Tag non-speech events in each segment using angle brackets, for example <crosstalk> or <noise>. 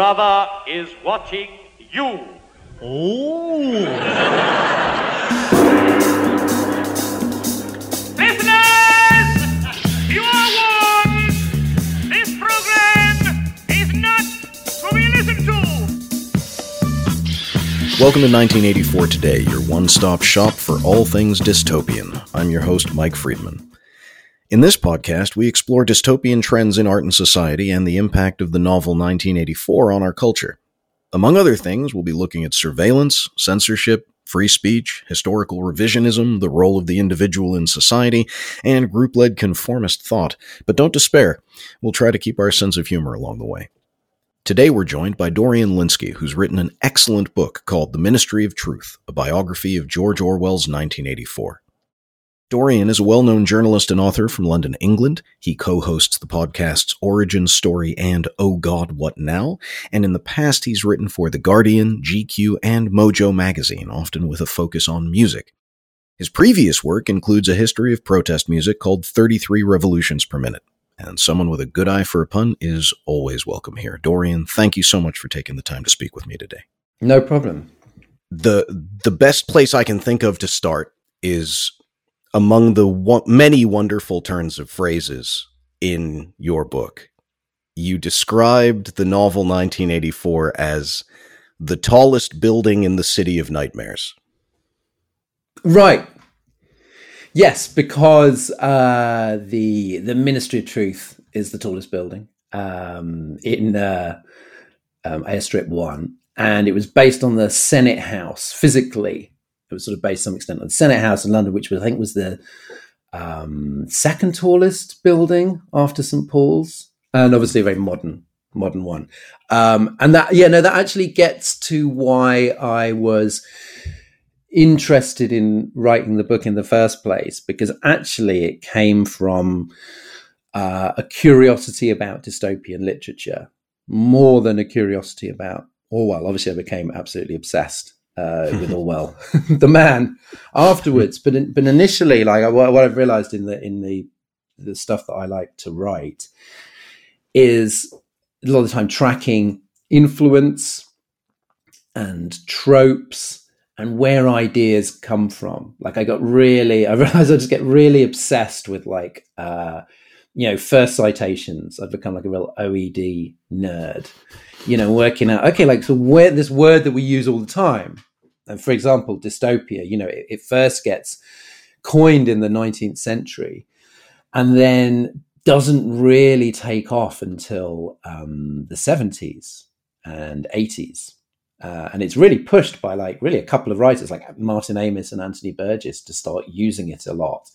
brother is watching you. Listeners, you are warned. This program is not to be listened to. Welcome to 1984 Today, your one stop shop for all things dystopian. I'm your host, Mike Friedman. In this podcast, we explore dystopian trends in art and society and the impact of the novel 1984 on our culture. Among other things, we'll be looking at surveillance, censorship, free speech, historical revisionism, the role of the individual in society, and group led conformist thought. But don't despair, we'll try to keep our sense of humor along the way. Today we're joined by Dorian Lynskey, who's written an excellent book called The Ministry of Truth, a biography of George Orwell's 1984. Dorian is a well known journalist and author from London, England. He co hosts the podcasts Origin Story and Oh God, What Now? And in the past, he's written for The Guardian, GQ, and Mojo magazine, often with a focus on music. His previous work includes a history of protest music called 33 Revolutions Per Minute. And someone with a good eye for a pun is always welcome here. Dorian, thank you so much for taking the time to speak with me today. No problem. The the best place I can think of to start is among the wo- many wonderful turns of phrases in your book. You described the novel 1984 as the tallest building in the city of nightmares. Right. Yes, because uh, the the Ministry of Truth is the tallest building um, in uh, um, Airstrip One, and it was based on the Senate House. Physically, it was sort of based some extent on the Senate House in London, which was, I think was the um, second tallest building after St Paul's, and obviously a very modern modern one. Um, and that, yeah, no, that actually gets to why I was interested in writing the book in the first place, because actually it came from uh, a curiosity about dystopian literature more than a curiosity about Orwell. Obviously, I became absolutely obsessed uh, with Orwell, <laughs> the man, afterwards. But in, but initially, like what, what I've realized in the in the the stuff that I like to write is a lot of the time tracking influence and tropes and where ideas come from. Like I got really, I <laughs> realized I just get really obsessed with like, uh, you know, first citations. I've become like a real OED nerd, you know, working out, okay, like, so where this word that we use all the time. And for example, dystopia, you know, it, it first gets coined in the 19th century and then doesn't really take off until um, the 70s and 80s. Uh, and it's really pushed by like really a couple of writers like Martin Amis and Anthony Burgess to start using it a lot.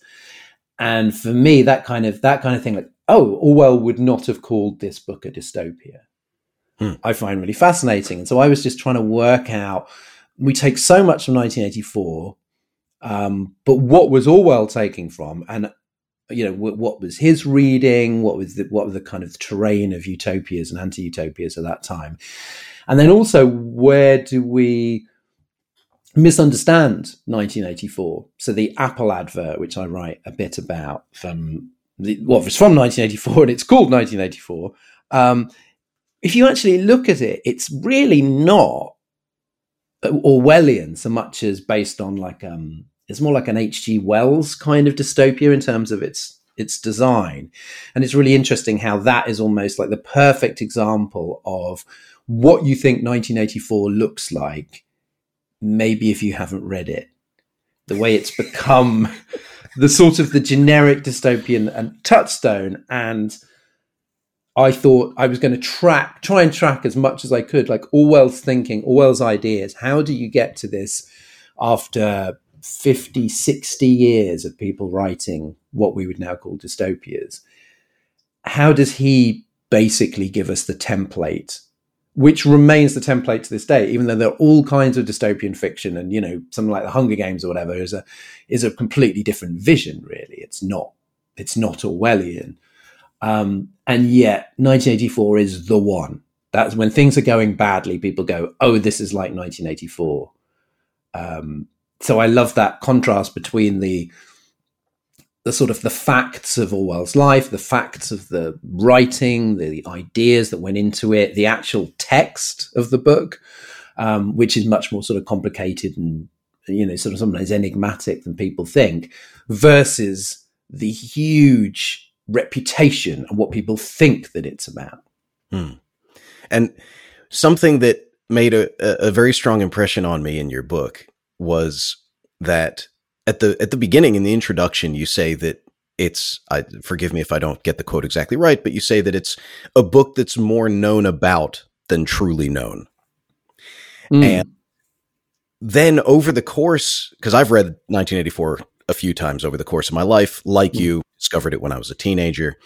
And for me, that kind of that kind of thing, like oh, Orwell would not have called this book a dystopia. Hmm. I find really fascinating. And so I was just trying to work out. We take so much from 1984, um, but what was Orwell taking from? And you know what, what was his reading? What was the what was the kind of terrain of utopias and anti-utopias at that time? And then also, where do we misunderstand 1984? So the Apple advert, which I write a bit about from the, well, it's from 1984 and it's called 1984. Um, if you actually look at it, it's really not Orwellian so much as based on like um, it's more like an H.G. Wells kind of dystopia in terms of its its design, and it's really interesting how that is almost like the perfect example of what you think 1984 looks like. Maybe if you haven't read it, the way it's become <laughs> the sort of the generic dystopian and touchstone and I thought I was going to track, try and track as much as I could, like Orwell's thinking, Orwell's ideas. How do you get to this after 50, 60 years of people writing what we would now call dystopias? How does he basically give us the template, which remains the template to this day, even though there are all kinds of dystopian fiction and, you know, something like the Hunger Games or whatever is a, is a completely different vision, really. It's not, it's not Orwellian. Um, and yet 1984 is the one. That's when things are going badly, people go, oh, this is like 1984. Um, so I love that contrast between the the sort of the facts of Orwell's life, the facts of the writing, the, ideas that went into it, the actual text of the book, um, which is much more sort of complicated and you know sort of sometimes enigmatic than people think, versus the huge reputation and what people think that it's about. Hmm. And something that made a, a very strong impression on me in your book was that at the at the beginning in the introduction you say that it's I forgive me if I don't get the quote exactly right, but you say that it's a book that's more known about than truly known. Mm. And then over the course because I've read 1984 a few times over the course of my life, like mm. you, discovered it when I was a teenager.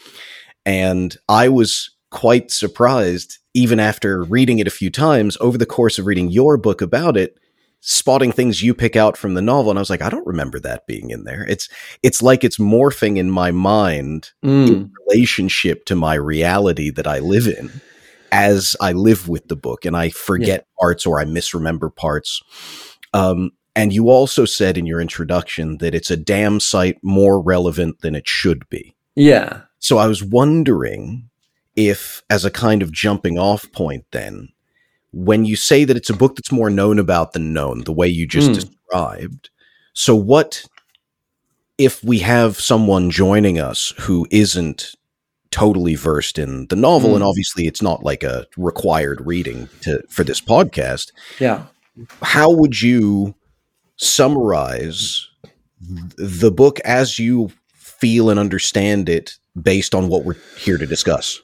And I was quite surprised, even after reading it a few times over the course of reading your book about it, spotting things you pick out from the novel. And I was like, I don't remember that being in there. It's it's like it's morphing in my mind mm. in relationship to my reality that I live in as I live with the book and I forget yeah. parts or I misremember parts. Um, and you also said in your introduction that it's a damn sight more relevant than it should be. Yeah. So I was wondering if, as a kind of jumping off point, then, when you say that it's a book that's more known about than known, the way you just mm. described, so what if we have someone joining us who isn't totally versed in the novel, mm. and obviously it's not like a required reading to for this podcast. Yeah. How would you summarize the book as you feel and understand it based on what we're here to discuss?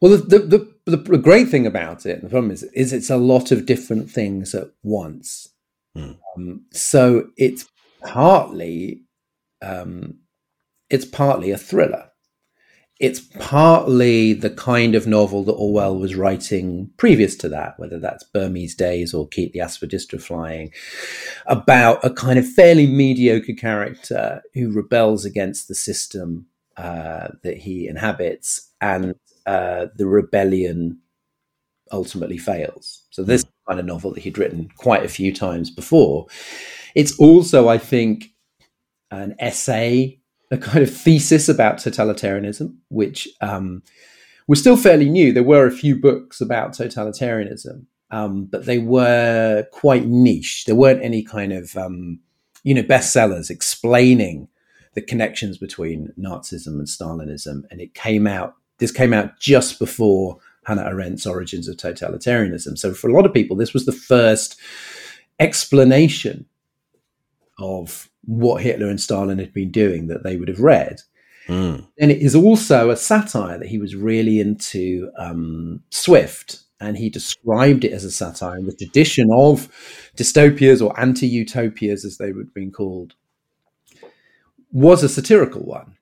Well, the, the, the, the great thing about it, the problem is, is it's a lot of different things at once. Hmm. Um, so it's partly, um, it's partly a thriller it's partly the kind of novel that Orwell was writing previous to that, whether that's Burmese Days or Keep the Aspidistra Flying, about a kind of fairly mediocre character who rebels against the system uh, that he inhabits, and uh, the rebellion ultimately fails. So this kind of novel that he'd written quite a few times before. It's also, I think, an essay a kind of thesis about totalitarianism, which um, was still fairly new. There were a few books about totalitarianism, um, but they were quite niche. There weren't any kind of um, you know bestsellers explaining the connections between Nazism and Stalinism, and it came out. This came out just before Hannah Arendt's Origins of Totalitarianism. So for a lot of people, this was the first explanation of what Hitler and Stalin had been doing that they would have read. Mm. And it is also a satire that he was really into um, Swift, and he described it as a satire in the tradition of dystopias or anti utopias, as they would have been called, was a satirical one.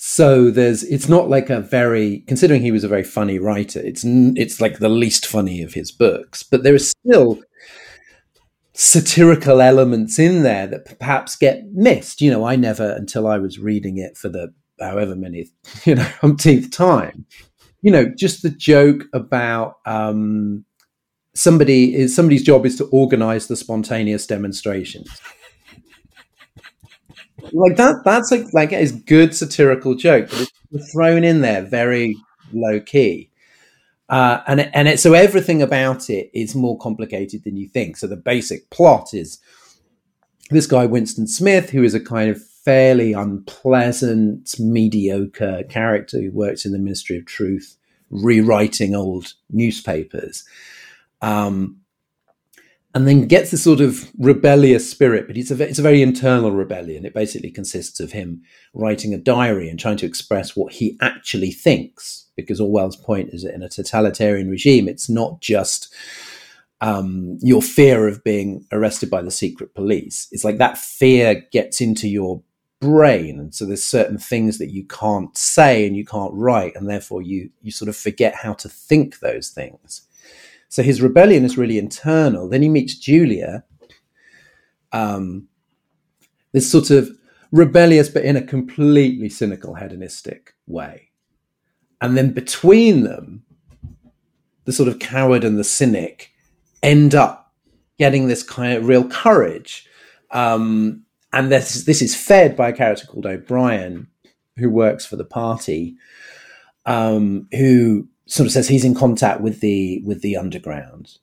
So there's, it's not like a very, considering he was a very funny writer, it's it's like the least funny of his books, but there is still satirical elements in there that perhaps get missed. You know, I never, until I was reading it for the however many, <laughs> you know, umpteenth time, you know, just the joke about um, somebody is somebody's job is to organize the spontaneous demonstrations. like that, that's like like a good satirical joke, but it's thrown in there very low key. Uh, and and it, so everything about it is more complicated than you think. So the basic plot is this guy Winston Smith, who is a kind of fairly unpleasant, mediocre character who works in the Ministry of Truth, rewriting old newspapers. Um, and then gets this sort of rebellious spirit, but it's a, it's a very internal rebellion. It basically consists of him writing a diary and trying to express what he actually thinks because Orwell's point is that in a totalitarian regime, it's not just um, your fear of being arrested by the secret police. It's like that fear gets into your brain, and so there's certain things that you can't say and you can't write, and therefore you you sort of forget how to think those things. So his rebellion is really internal. Then he meets Julia. Um, this sort of rebellious, but in a completely cynical, hedonistic way and then between them, the sort of coward and the cynic end up getting this kind of real courage. Um, and this this is fed by a character called O'Brien, who works for the party, um, who sort of says he's in contact with the with the underground,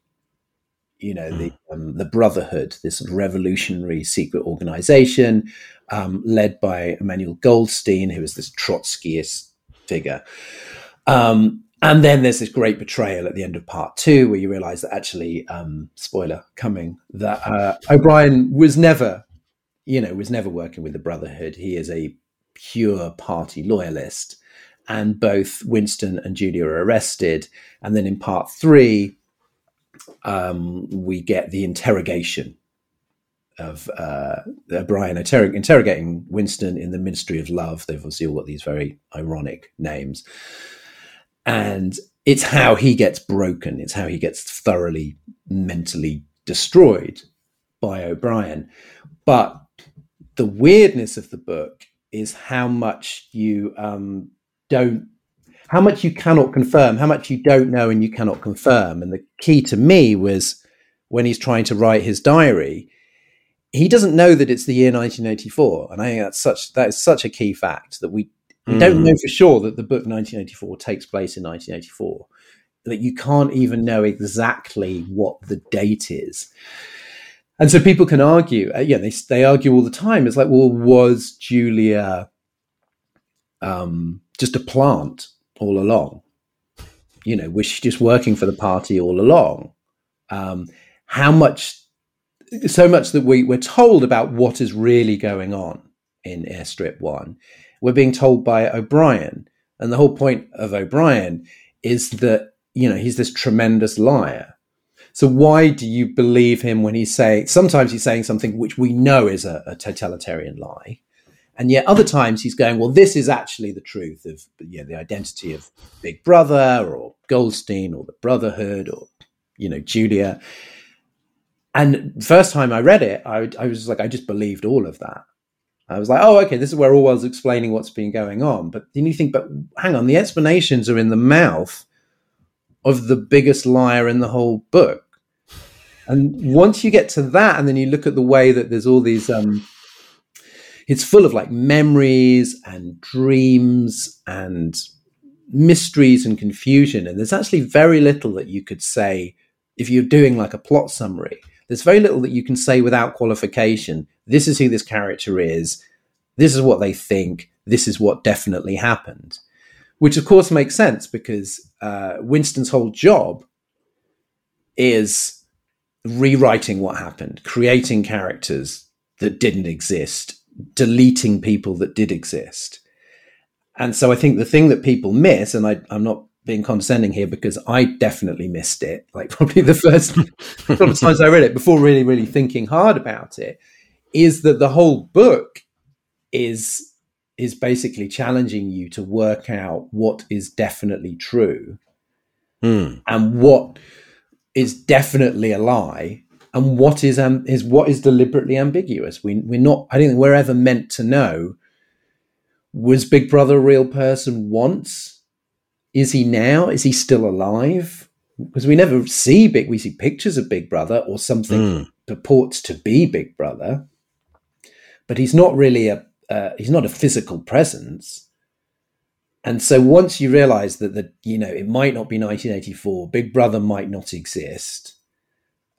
you know, the um, the Brotherhood, this sort of revolutionary secret organization um, led by Emmanuel Goldstein, who is this Trotskyist figure. Um, and then there's this great betrayal at the end of part two, where you realize that actually, um, spoiler coming, that uh, O'Brien was never, you know, was never working with the Brotherhood. He is a pure party loyalist. And both Winston and Julia are arrested. And then in part three, um, we get the interrogation of uh, O'Brien inter- interrogating Winston in the Ministry of Love. They've obviously all got these very ironic names. And it's how he gets broken, it's how he gets thoroughly mentally destroyed by O'Brien. But the weirdness of the book is how much you um, don't how much you cannot confirm, how much you don't know and you cannot confirm. And the key to me was when he's trying to write his diary, he doesn't know that it's the year 1984. And I think that's such that is such a key fact that we, we mm. don't know for sure that the book 1984 takes place in 1984. That you can't even know exactly what the date is. And so people can argue, uh, yeah, they, they argue all the time. It's like, well, was Julia um, just a plant all along? You know, was she just working for the party all along? Um, how much, so much that we, we're told about what is really going on in Airstrip One. We're being told by O'Brien. And the whole point of O'Brien is that, you know, he's this tremendous liar. So why do you believe him when he's saying, sometimes he's saying something which we know is a, a totalitarian lie. And yet other times he's going, well, this is actually the truth of you know, the identity of Big Brother or Goldstein or the Brotherhood or, you know, Julia. And first time I read it, I, I was like, I just believed all of that. I was like, oh, okay, this is where Orwell's explaining what's been going on. But then you think, but hang on, the explanations are in the mouth of the biggest liar in the whole book. And once you get to that, and then you look at the way that there's all these um, it's full of like memories and dreams and mysteries and confusion. And there's actually very little that you could say if you're doing like a plot summary. There's very little that you can say without qualification. This is who this character is. This is what they think. This is what definitely happened. Which, of course, makes sense because uh, Winston's whole job is rewriting what happened, creating characters that didn't exist, deleting people that did exist. And so I think the thing that people miss, and I, am not being condescending here because I definitely missed it, like <laughs> probably the first couple of times I read it before really, really thinking hard about it, is that the whole book is is basically challenging you to work out what is definitely true mm. and what is definitely a lie and what is um, is what is deliberately ambiguous. We we're not. I don't think we're ever meant to know. Was Big Brother a real person once? Is he now? Is he still alive? Because we never see big. We see pictures of Big Brother or something mm. purports to be Big Brother, but he's not really a. Uh, he's not a physical presence. And so once you realize that the you know it might not be 1984, Big Brother might not exist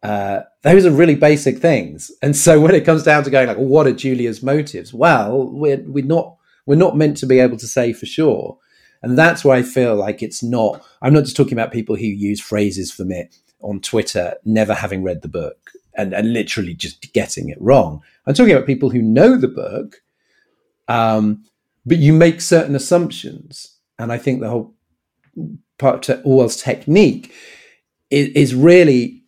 uh, those are really basic things. And so when it comes down to going like, well, what are Julia's motives? Well, we're we're not we're not meant to be able to say for sure. And that's why I feel like it's not. I'm not just talking about people who use phrases from it on Twitter, never having read the book and, and literally just getting it wrong. I'm talking about people who know the book, um, but you make certain assumptions. And I think the whole part of Orwell's technique is, is really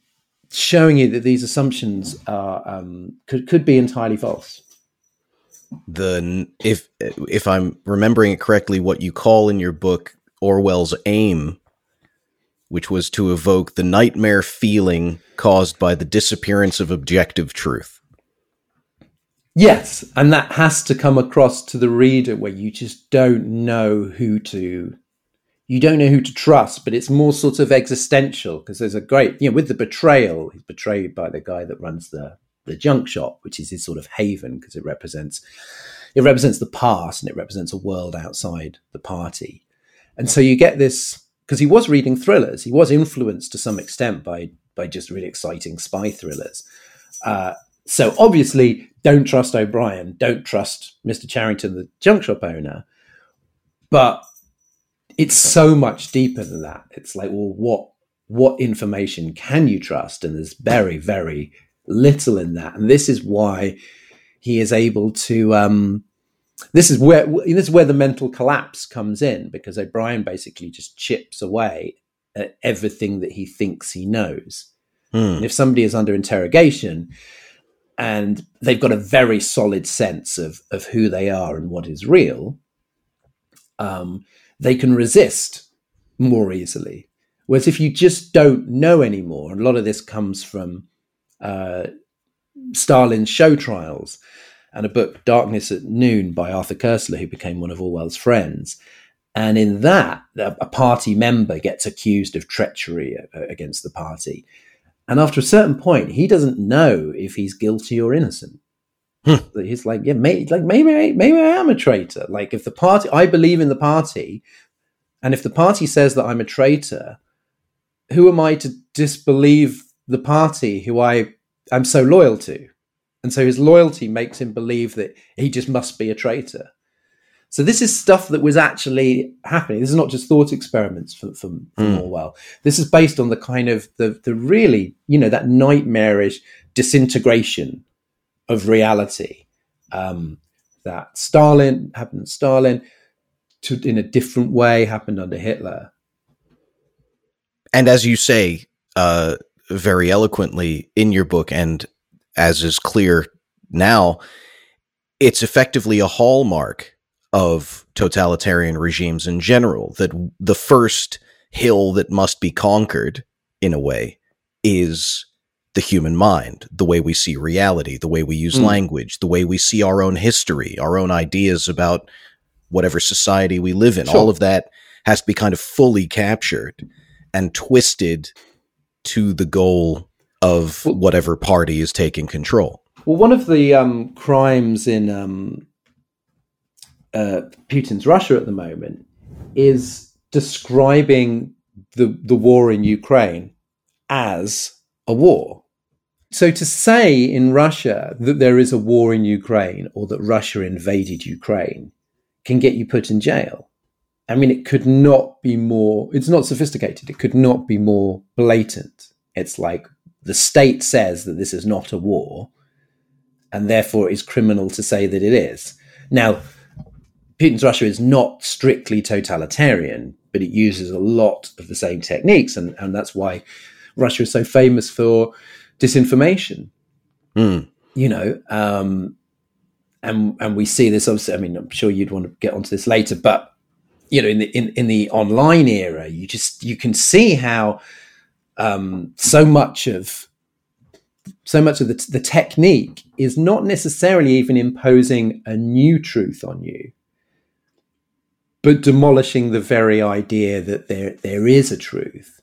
showing you that these assumptions are um, could could be entirely false. The if if I'm remembering it correctly, what you call in your book Orwell's aim, which was to evoke the nightmare feeling caused by the disappearance of objective truth. Yes, and that has to come across to the reader where you just don't know who to you don't know who to trust, but it's more sort of existential because there's a great, you know, with the betrayal, he's betrayed by the guy that runs the the junk shop, which is his sort of haven because it represents it represents the past and it represents a world outside the party. And so you get this because he was reading thrillers. He was influenced to some extent by by just really exciting spy thrillers. Uh, so obviously, don't trust O'Brien. Don't trust Mr. Charrington, the junk shop owner. But it's so much deeper than that. It's like, well, what what information can you trust? And there's very, very little in that. And this is why he is able to. Um, this is where this is where the mental collapse comes in because O'Brien basically just chips away at everything that he thinks he knows. Hmm. And if somebody is under interrogation and they've got a very solid sense of of who they are and what is real, um, they can resist more easily. Whereas if you just don't know anymore, and a lot of this comes from uh, Stalin's show trials and a book, Darkness at Noon, by Arthur Koestler, who became one of Orwell's friends. And in that, a party member gets accused of treachery uh, against the party. And after a certain point, he doesn't know if he's guilty or innocent. Hmm. He's like, yeah, may, like maybe, maybe I am a traitor. Like if the party, I believe in the party, and if the party says that I'm a traitor, who am I to disbelieve the party who I am so loyal to? And so his loyalty makes him believe that he just must be a traitor. So this is stuff that was actually happening. This is not just thought experiments from, from, from Mm. Orwell. This is based on the kind of the the really you know that nightmarish disintegration of reality um, that Stalin happened. to Stalin to in a different way happened under Hitler. And as you say uh, very eloquently in your book, and as is clear now, it's effectively a hallmark of totalitarian regimes in general that the first hill that must be conquered, in a way, is the human mind, the way we see reality, the way we use Mm. language, the way we see our own history, our own ideas about whatever society we live in. Sure. All of that has to be kind of fully captured and twisted to the goal of whatever party is taking control. Well, one of the um, crimes in um, uh, Putin's Russia at the moment is describing the the war in Ukraine as a war. So to say in Russia that there is a war in Ukraine or that Russia invaded Ukraine can get you put in jail. I mean, it could not be more. It's not sophisticated. It could not be more blatant. It's like the state says that this is not a war, and therefore it is criminal to say that it is. Now, Putin's Russia is not strictly totalitarian, but it uses a lot of the same techniques, and, and that's why Russia is so famous for disinformation. Mm. You know, um, and and we see this obviously. I mean, I'm sure you'd want to get onto this later, but you know, in the in, in the online era, you just you can see how um, so much of so much of the, the technique is not necessarily even imposing a new truth on you, but demolishing the very idea that there there is a truth.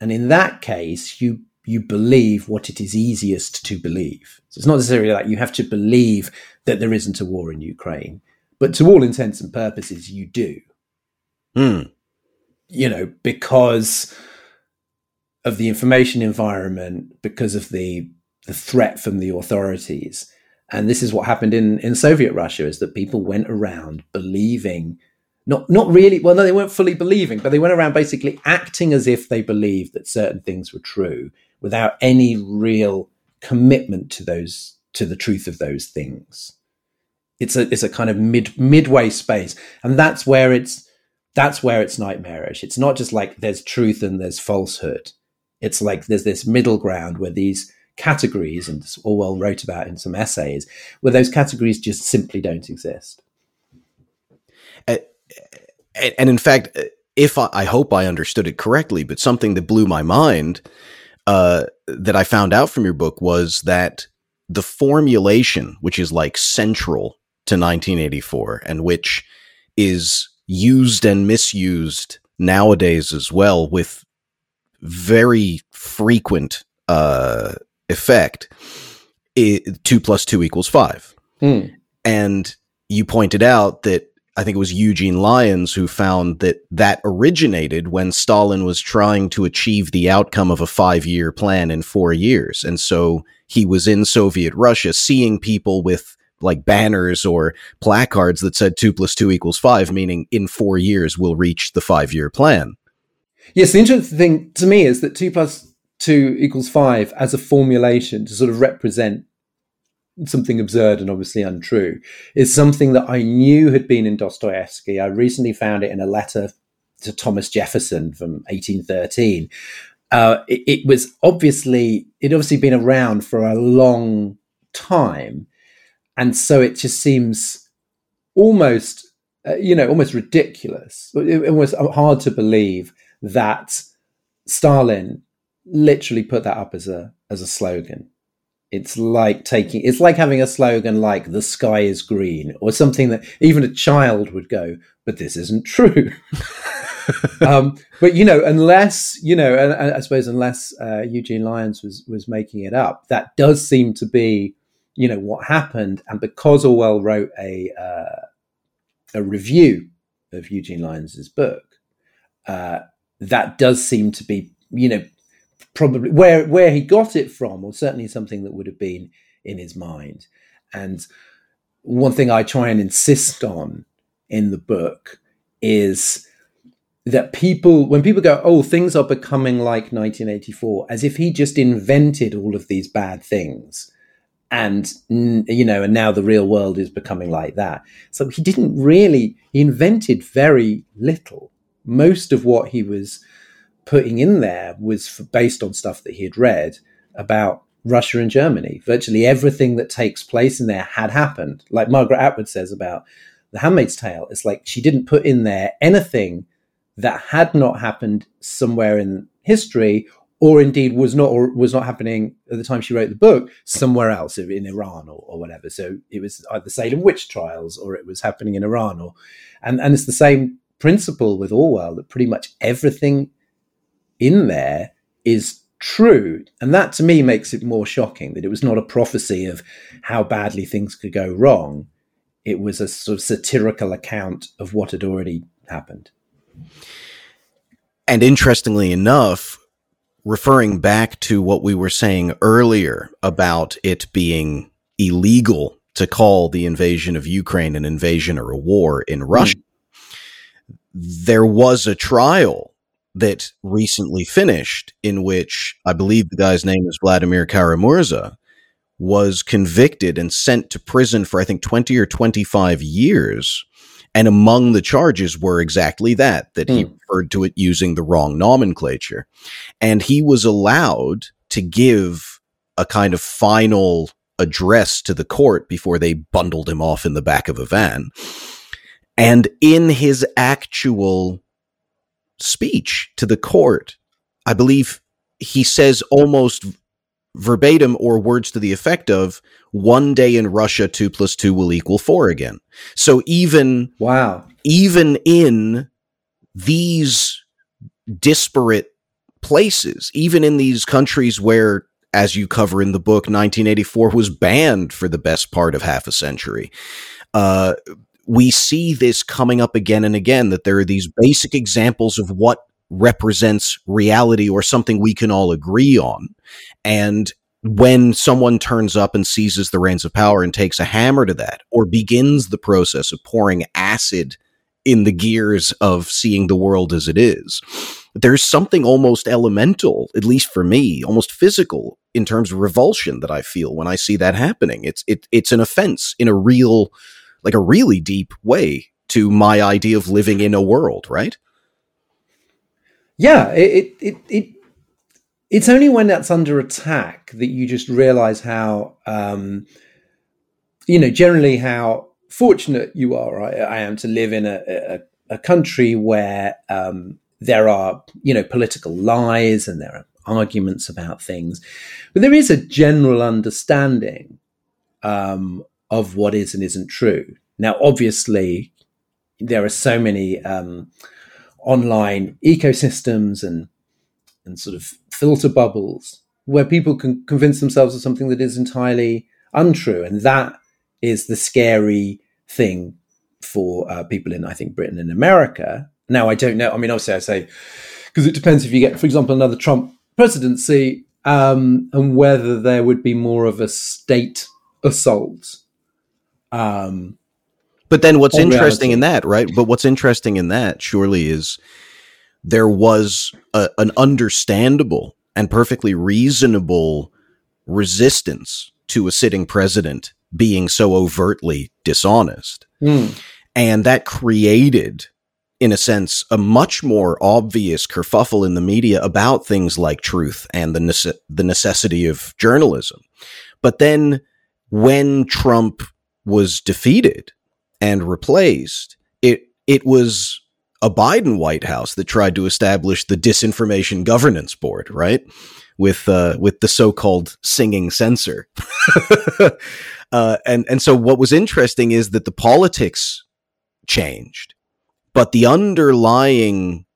And in that case, you you believe what it is easiest to believe. So it's not necessarily like you have to believe that there isn't a war in Ukraine, but to all intents and purposes, you do. Mm. You know, because of the information environment, because of the the threat from the authorities. And this is what happened in, in Soviet Russia is that people went around believing not not really well no they weren't fully believing but they went around basically acting as if they believed that certain things were true without any real commitment to those to the truth of those things it's a it's a kind of mid midway space and that's where it's that's where it's nightmarish. It's not just like there's truth and there's falsehood. It's like there's this middle ground where these categories and orwell wrote about in some essays where those categories just simply don't exist. And, and in fact, if I, I hope I understood it correctly, but something that blew my mind uh, that I found out from your book was that the formulation, which is like central to 1984 and which is used and misused nowadays as well with very frequent uh, effect, it, two plus two equals five. Mm. And you pointed out that I think it was Eugene Lyons who found that that originated when Stalin was trying to achieve the outcome of a five year plan in four years. And so he was in Soviet Russia seeing people with like banners or placards that said two plus two equals five, meaning in four years we'll reach the five year plan. Yes, the interesting thing to me is that two plus two equals five as a formulation to sort of represent something absurd and obviously untrue is something that I knew had been in Dostoevsky. I recently found it in a letter to Thomas Jefferson from 1813. Uh, it, it, was obviously it obviously been around for a long time, and so it just seems almost uh, you know almost ridiculous. It, was hard to believe that Stalin literally put that up as a as a slogan. It's like taking it's like having a slogan like the sky is green or something that even a child would go, but this isn't true. <laughs> um, but you know, unless you know, and, and I suppose unless uh, Eugene Lyons was was making it up, that does seem to be you know what happened. And because Orwell wrote a uh, a review of Eugene Lyons's book, uh, that does seem to be you know probably where where he got it from, or certainly something that would have been in his mind. And one thing I try and insist on in the book is that people, when people go, oh, things are becoming like 1984, as if he just invented all of these bad things. And, you know, and now the real world is becoming like that. So he didn't really, he invented very little. Most of what he was putting in there was for, based on stuff that he had read about Russia and Germany. Virtually everything that takes place in there had happened. Like Margaret Atwood says about The Handmaid's Tale, it's like she didn't put in there anything that had not happened somewhere in history or indeed was not or was not happening at the time she wrote the book somewhere else in Iran or, or whatever. So it was either Salem witch trials or it was happening in Iran or and, and it's the same principle with Orwell that pretty much everything in there is true. And that to me makes it more shocking that it was not a prophecy of how badly things could go wrong. It was a sort of satirical account of what had already happened. And interestingly enough, referring back to what we were saying earlier about it being illegal to call the invasion of Ukraine an invasion or a war in Russia, mm. there was a trial that recently finished in which I believe the guy's name is Vladimir Kara-Murza was convicted and sent to prison for I think 20 or 25 years and among the charges were exactly that that he hmm. referred to it using the wrong nomenclature and he was allowed to give a kind of final address to the court before they bundled him off in the back of a van and in his actual speech to the court, I believe he says almost verbatim or words to the effect of one day in Russia, two plus two will equal four again. So even, wow, even in these disparate places, even in these countries where, as you cover in the book, 1984 was banned for the best part of half a century. Uh, we see this coming up again and again that there are these basic examples of what represents reality or something we can all agree on. And when someone turns up and seizes the reins of power and takes a hammer to that, or begins the process of pouring acid in the gears of seeing the world as it is, there's something almost elemental, at least for me, almost physical in terms of revulsion that I feel when I see that happening. It's it, it's an offense in a real like a really deep way to my idea of living in a world, right? Yeah, it it it, it's only when that's under attack that you just realize how um, you know generally how fortunate you are. I, I am to live in a, a, a country where um, there are you know political lies and there are arguments about things, but there is a general understanding um, of what is and isn't true. Now, obviously, there are so many um, online ecosystems and and sort of filter bubbles where people can convince themselves of something that is entirely untrue, and that is the scary thing for uh, people in, I think, Britain and America. Now, I don't know. I mean, obviously, I say because it depends if you get, for example, another Trump presidency, um, and whether there would be more of a state assault. Um, But then what's interesting reality. in that, right? But what's interesting in that surely is there was a, an understandable and perfectly reasonable resistance to a sitting president being so overtly dishonest. hmm. And that created, in a sense, a much more obvious kerfuffle in the media about things like truth and the, nece- the necessity of journalism. But then when Trump was defeated and replaced, it, it was a Biden White House that tried to establish the Disinformation Governance Board, right? With, uh, with the so-called singing censor. <laughs> uh, and, and so what was interesting is that the politics changed, but the underlying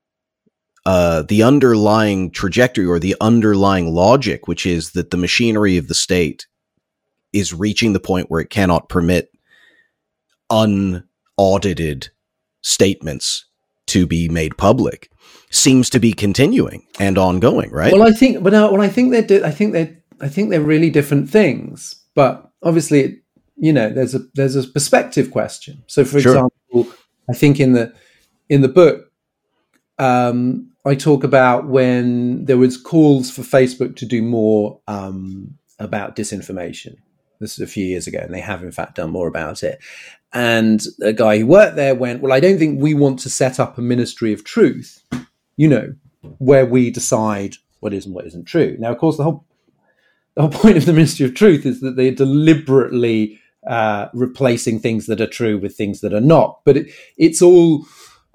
uh, the underlying trajectory or the underlying logic, which is that the machinery of the state is reaching the point where it cannot permit unaudited statements to be made public, seems to be continuing and ongoing, right? Well, I think, but no, well, I think they're, di- I think they're, I think they're really different things. But obviously, you know, there's a there's a perspective question. So, for Sure. example, I think in the in the book, um, I talk about when there was calls for Facebook to do more um, about disinformation. This is a few years ago, and they have in fact done more about it. And a guy who worked there went, "Well, I don't think we want to set up a ministry of truth, you know, where we decide what is and what isn't true." Now, of course, the whole the whole <laughs> point of the ministry of truth is that they're deliberately uh, replacing things that are true with things that are not. But it, it's all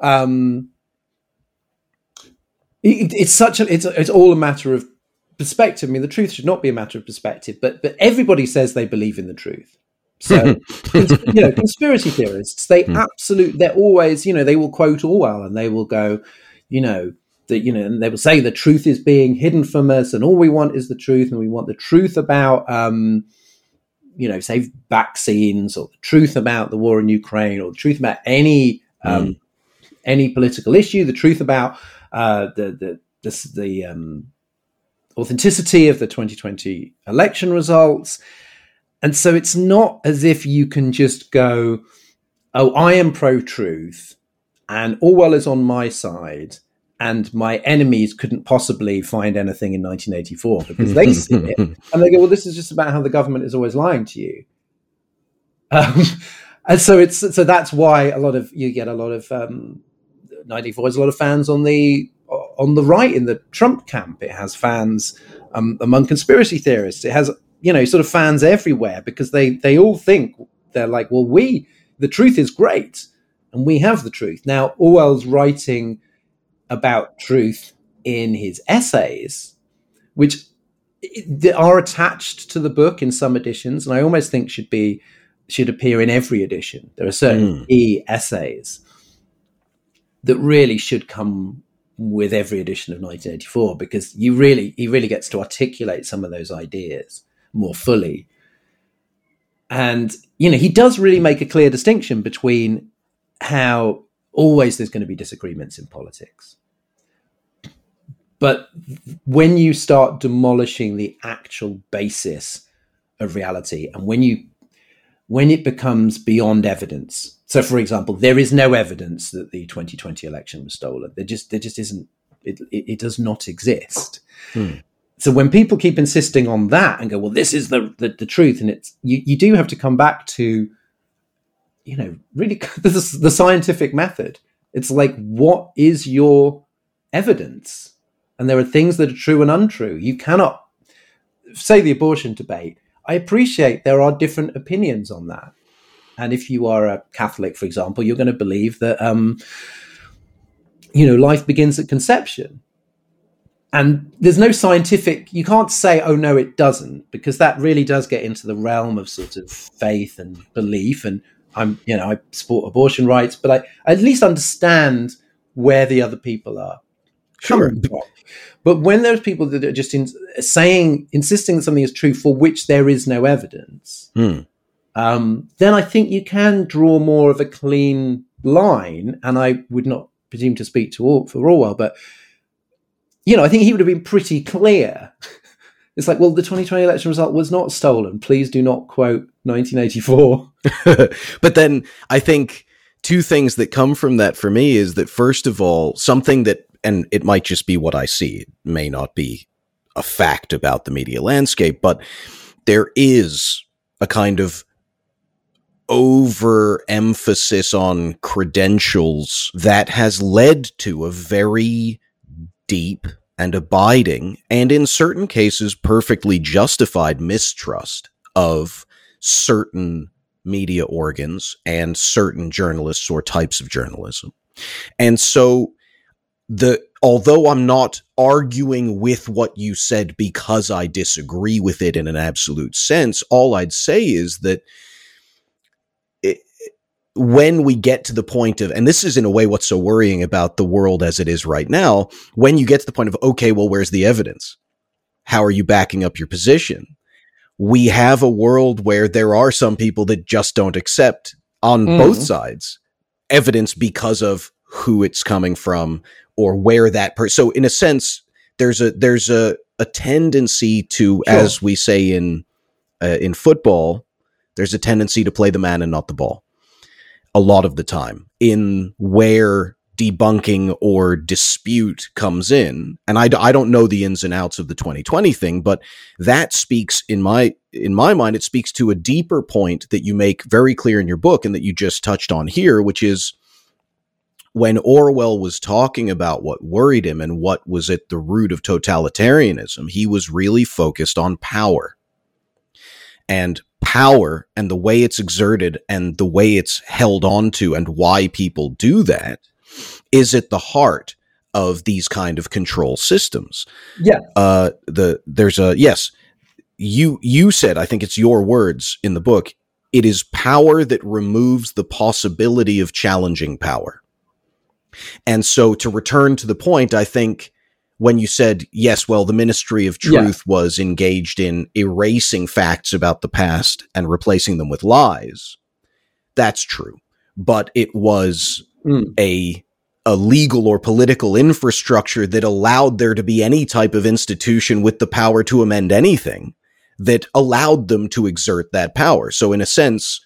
um, it, it's such a it's it's all a matter of perspective. I mean, the truth should not be a matter of perspective, but but everybody says they believe in the truth. So <laughs> you know, conspiracy theorists they absolute they're always you know they will quote Orwell and they will go, you know. That, you know, and they will say the truth is being hidden from us, and all we want is the truth, and we want the truth about, um, you know, say vaccines, or the truth about the war in Ukraine, or the truth about any um, any political issue, the truth about uh, the the the, the um, authenticity of the 2020 election results. And so it's not as if you can just go, oh, I am pro truth and Orwell is on my side and my enemies couldn't possibly find anything in 1984 <laughs> because they see it and they go, well, this is just about how the government is always lying to you. <laughs> Um, and so it's so that's why a lot of you get a lot of um, 94 has a lot of fans on the on the right in the Trump camp. It has fans um, among conspiracy theorists. It has you know sort of fans everywhere because they they all think they're like, well, we the truth is great and we have the truth. Now Orwell's writing about truth in his essays, which are attached to the book in some editions, and I almost think should be should appear in every edition. There are certain Mm. key essays that really should come with every edition of 1984 because you really he really gets to articulate some of those ideas more fully. And you know he does really make a clear distinction between how always there's going to be disagreements in politics. But when you start demolishing the actual basis of reality and when you when it becomes beyond evidence so for example there is no evidence that the 2020 election was stolen. There just there just isn't it, it, it does not exist. Hmm. So when people keep insisting on that and go well this is the the, the truth and it's you, you do have to come back to you know really <laughs> this is the scientific method. It's like what is your evidence? And there are things that are true and untrue. You cannot say the abortion debate. I appreciate there are different opinions on that. And if you are a catholic for example you're going to believe that um you know life begins at conception and there's no scientific you can't say oh no it doesn't because that really does get into the realm of sort of faith and belief and i'm you know i support abortion rights but i, I at least understand where the other people are Sure. But when there's people that are just in, saying, insisting that something is true for which there is no evidence, Hmm. um, then I think you can draw more of a clean line. And I would not presume to speak to all, for Orwell, but you know, I think he would have been pretty clear. It's like, well, the 2020 election result was not stolen. Please do not quote 1984. <laughs> but then I think two things that come from that for me is that first of all, something that, and it might just be what I see, it may not be a fact about the media landscape, but there is a kind of overemphasis on credentials that has led to a very deep and abiding, and in certain cases, perfectly justified mistrust of certain media organs and certain journalists or types of journalism. And so the although I'm not arguing with what you said because I disagree with it in an absolute sense, all I'd say is that when we get to the point of, and this is in a way what's so worrying about the world as it is right now, when you get to the point of, okay, well, where's the evidence? How are you backing up your position? We have a world where there are some people that just don't accept on Mhm. both sides evidence because of who it's coming from or where that person. So in a sense, there's a there's a a tendency to, Sure. as we say in uh, in football, there's a tendency to play the man and not the ball. A lot of the time, in where debunking or dispute comes in, and I, I don't know the ins and outs of the 2020 thing, but that speaks in my in my mind, it speaks to a deeper point that you make very clear in your book and that you just touched on here, which is when Orwell was talking about what worried him and what was at the root of totalitarianism, he was really focused on power. And power and the way it's exerted and the way it's held on to and why people do that is at the heart of these kind of control systems. Yeah. Uh the there's a yes, you you said I think it's your words in the book, it is power that removes the possibility of challenging power. And so to return to the point, I think when you said, yes, well, the Ministry of Yeah. Truth was engaged in erasing facts about the past and replacing them with lies, that's true. But it was Mm. a a legal or political infrastructure that allowed there to be any type of institution with the power to amend anything that allowed them to exert that power. So in a sense,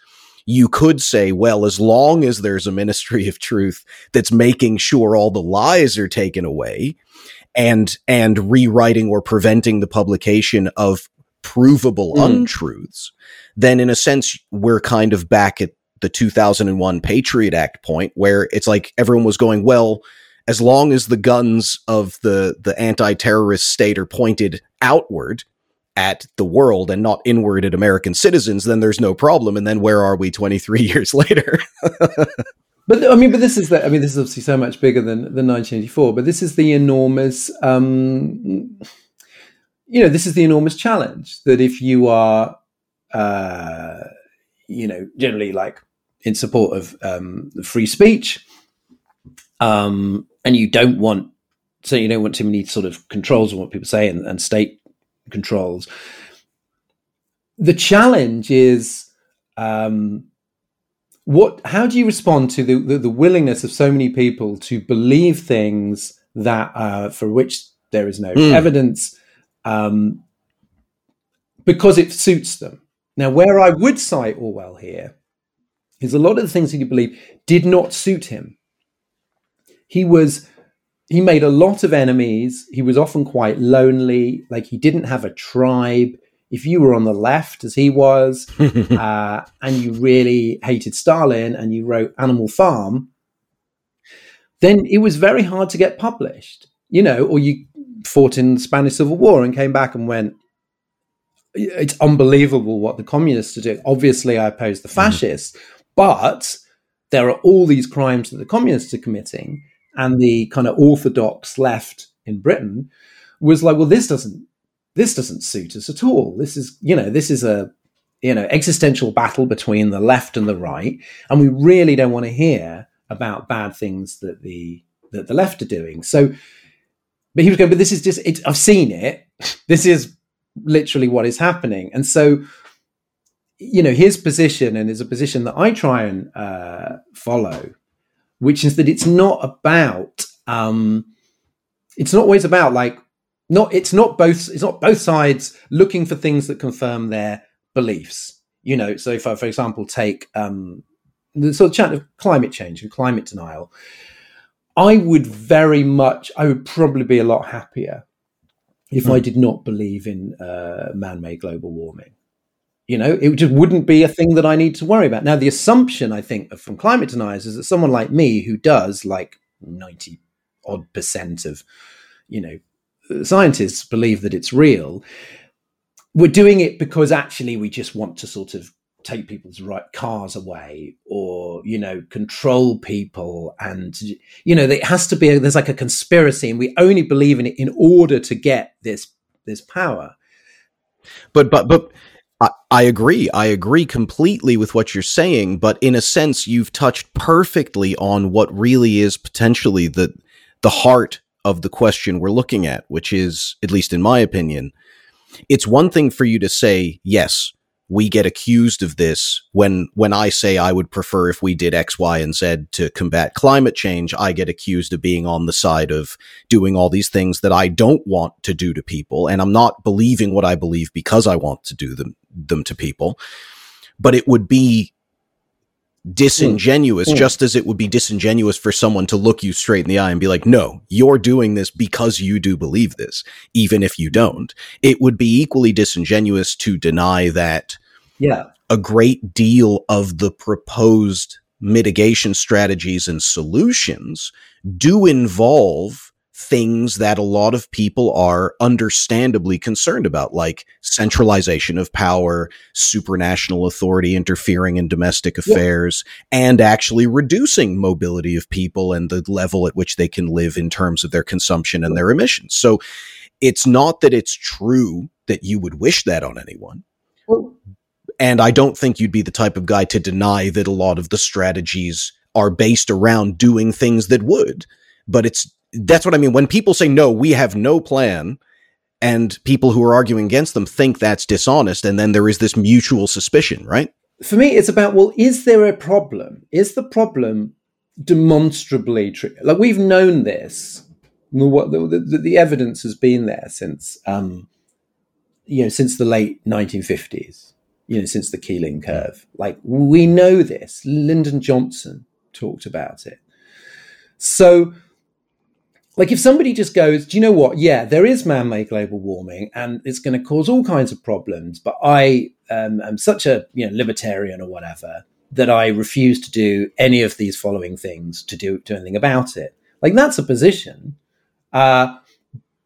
you could say, well, as long as there's a ministry of truth that's making sure all the lies are taken away and and rewriting or preventing the publication of provable Mm. untruths, then in a sense we're kind of back at the 2001 Patriot Act point where it's like everyone was going, well, as long as the guns of the the anti-terrorist state are pointed outward at the world and not inward at American citizens, then there's no problem. And then where are we 23 <laughs> years later? <laughs> But I mean, but this is the, I mean, this is obviously so much bigger than than 1984. But this is the enormous, um, you know, this is the enormous challenge that if you are, uh, you know, generally like in support of um, free speech, um, and you don't want, so you don't want too many sort of controls on what people say and, and state controls. The challenge is. Um, what how do you respond to the, the, the willingness of so many people to believe things that uh, for which there is no Mm. evidence um, because it suits them? Now where i would cite orwell here is a lot of the things that you believe did not suit him. He was he made a lot of enemies. He was often quite lonely. Like he didn't have a tribe if you were on the left as he was <laughs> uh, and you really hated Stalin and you wrote Animal Farm, then it was very hard to get published, you know, or you fought in the Spanish Civil War and came back and went, it's unbelievable what the communists are doing. Obviously, I oppose the fascists, but there are all these crimes that the communists are committing. And the kind of orthodox left in Britain was like, well, this doesn't this doesn't suit us at all. This is, you know, this is a, you know, existential battle between the left and the right, and we really don't want to hear about bad things that the that the left are doing. So but he was going, but this is just, it, I've seen it. <laughs> This is literally what is happening. And so, you know, his position, and is a position that I try and uh, follow, which is that it's not about, um, it's not always about like, not, it's not both, it's not both sides looking for things that confirm their beliefs. You know, so if I, for example, take um, the sort of chat of climate change and climate denial, I would very much, I would probably be a lot happier if mm. I hmm. did not believe in uh, man made global warming. You know, it just wouldn't be a thing that I need to worry about. Now, the assumption I think from climate deniers is that someone like me, who does like 90 odd percent of, you know, scientists believe that it's real, we're doing it because actually we just want to sort of take people's right cars away or you know control people and you know it has to be there's like a conspiracy and we only believe in it in order to get this this power but but but I, I agree. I agree completely with what you're saying, but in a sense, you've touched perfectly on what really is potentially the the heart of the question we're looking at, which is, at least in my opinion, it's one thing for you to say, yes, we get accused of this when when I say I would prefer if we did X, Y, and Z to combat climate change, I get accused of being on the side of doing all these things that I don't want to do to people, and I'm not believing what I believe because I want to do them them to people. But it would be disingenuous, mm. just as it would be disingenuous for someone to look you straight in the eye and be like, no, you're doing this because you do believe this, even if you don't. It would be equally disingenuous to deny that yeah. a great deal of the proposed mitigation strategies and solutions do involve things that a lot of people are understandably concerned about, like centralization of power, supranational authority interfering in domestic affairs, yeah. and actually reducing mobility of people and the level at which they can live in terms of their consumption and their emissions. So it's not that it's true that you would wish that on anyone. Well, and I don't think you'd be the type of guy to deny that a lot of the strategies are based around doing things that would. But it's that's what I mean. When people say, no, we have no plan, and people who are arguing against them think that's dishonest, and then there is this mutual suspicion, right? For me, it's about, well, is there a problem? Is the problem demonstrably true? Like, we've known this. The, the, the evidence has been there since, um, you know, since the late 1950s, you know, since the Keeling curve. Like, we know this. Lyndon Johnson talked about it. So, like if somebody just goes, do you know what? Yeah, there is man-made global warming, and it's going to cause all kinds of problems. But I um, am such a you know libertarian or whatever that I refuse to do any of these following things to do, do anything about it. Like that's a position. Uh,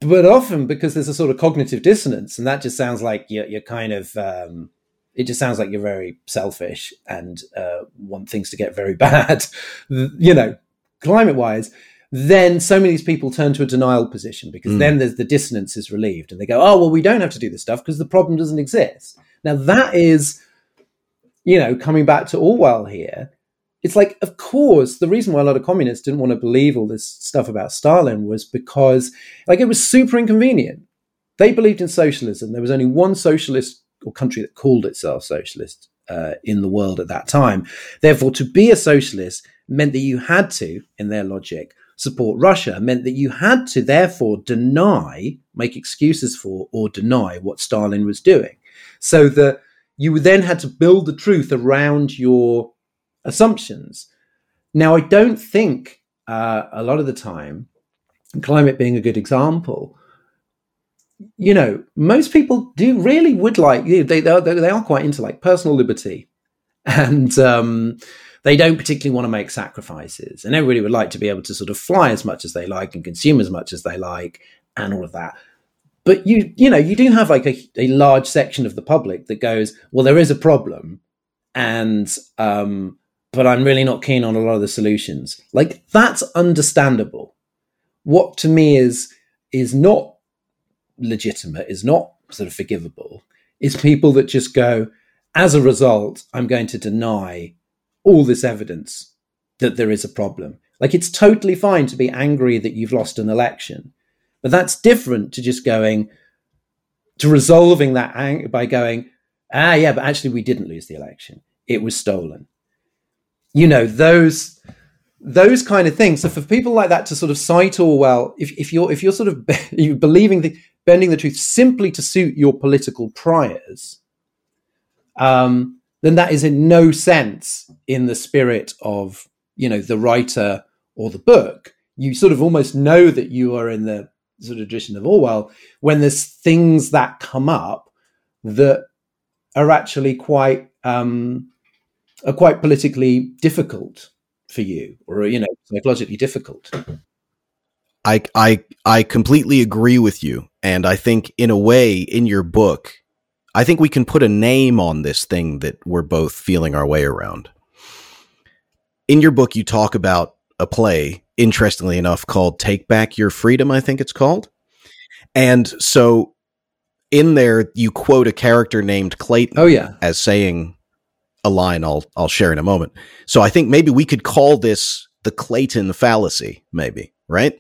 but often because there's a sort of cognitive dissonance, and that just sounds like you're, you're kind of um, it just sounds like you're very selfish and uh, want things to get very <laughs> bad, you know, climate wise then so many of these people turn to a denial position because mm. then there's the dissonance is relieved and they go, oh, well, we don't have to do this stuff because the problem doesn't exist. Now, that is, you know, coming back to Orwell here. It's like, of course, the reason why a lot of communists didn't want to believe all this stuff about Stalin was because, like, it was super inconvenient. They believed in socialism. There was only one socialist or country that called itself socialist uh, in the world at that time. Therefore, to be a socialist meant that you had to, in their logic, support Russia meant that you had to therefore deny, make excuses for, or deny what Stalin was doing. So that you then had to build the truth around your assumptions. Now, I don't think uh, a lot of the time, climate being a good example, you know, most people do really would like they they are, they are quite into like personal liberty and um, they don't particularly want to make sacrifices. And everybody would like to be able to sort of fly as much as they like and consume as much as they like and all of that. But you, you know, you do have like a, a large section of the public that goes, well, there is a problem. And, um, but I'm really not keen on a lot of the solutions. Like that's understandable. What to me is, is not legitimate, is not sort of forgivable, is people that just go, as a result, I'm going to deny all this evidence that there is a problem. Like it's totally fine to be angry that you've lost an election, But that's different to just going to resolving that anger by going, ah, yeah, but actually we didn't lose the election. It was stolen. You know, those those kind of things. So for people like that to sort of cite Orwell, if, if you're if you're sort of <laughs> you believing the bending the truth simply to suit your political priors, um, then that is in no sense in the spirit of you know the writer or the book. You sort of almost know that you are in the sort of tradition of Orwell when there's things that come up that are actually quite um, are quite politically difficult for you, or you know, psychologically difficult. I I I completely agree with you, and I think in a way, in your book, I think we can put a name on this thing that we're both feeling our way around. In your book, you talk about a play, interestingly enough, called Take Back Your Freedom, I think it's called. And so in there, you quote a character named Clayton Oh yeah. as saying a line I'll I'll share in a moment. So I think maybe we could call this the Clayton fallacy, maybe, right?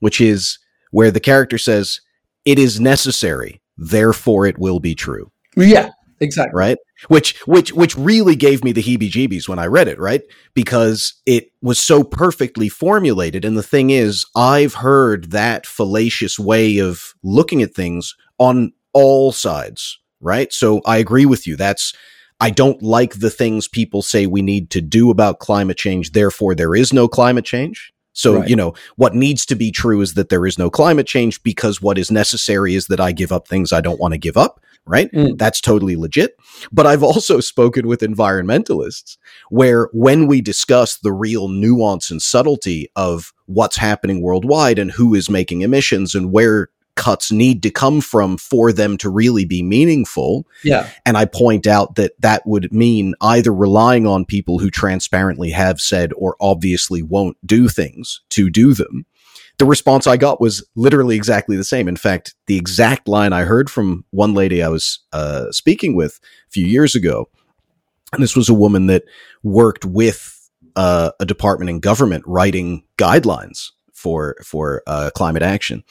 Which is where the character says, It is necessary, therefore it will be true Yeah, exactly. right? Which which which really gave me the heebie jeebies when i read it right? Because it was so perfectly formulated and the thing is i've heard that fallacious way of looking at things on all sides right? So i agree with you. That's i don't like the things people say we need to do about climate change therefore there is no climate change so Right. you know what needs to be true is that there is no climate change because what is necessary is that i give up things i don't want to give up right Mm. that's totally legit but I've also <laughs> spoken with environmentalists where when we discuss the real nuance and subtlety of what's happening worldwide and who is making emissions and where cuts need to come from for them to really be meaningful, Yeah. and I point out that that would mean either relying on people who transparently have said or obviously won't do things to do them. The response I got was literally exactly the same. In fact, the exact line I heard from one lady I was uh, speaking with a few years ago, and this was a woman that worked with uh, a department in government writing guidelines for for uh, climate action.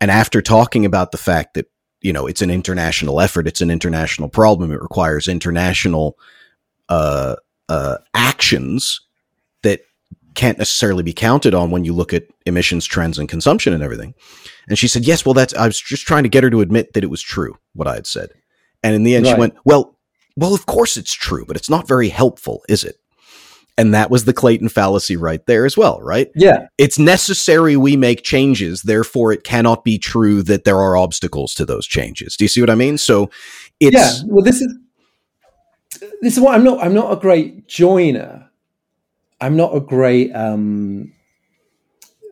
And after talking about the fact that you know it's an international effort, it's an international problem, it requires international uh, uh, actions that can't necessarily be counted on when you look at emissions trends and consumption and everything. And she said, "Yes, well, that's." I was just trying to get her to admit that it was true what I had said. And in the end, she went, "Well, well, of course it's true, but it's not very helpful, is it?" And that was the Clayton fallacy right there as well, right? Yeah. It's necessary we make changes, therefore it cannot be true that there are obstacles to those changes. Do you see what I mean? So it's yeah. Well, this is this is why I'm not. I'm not a great joiner. I'm not a great. um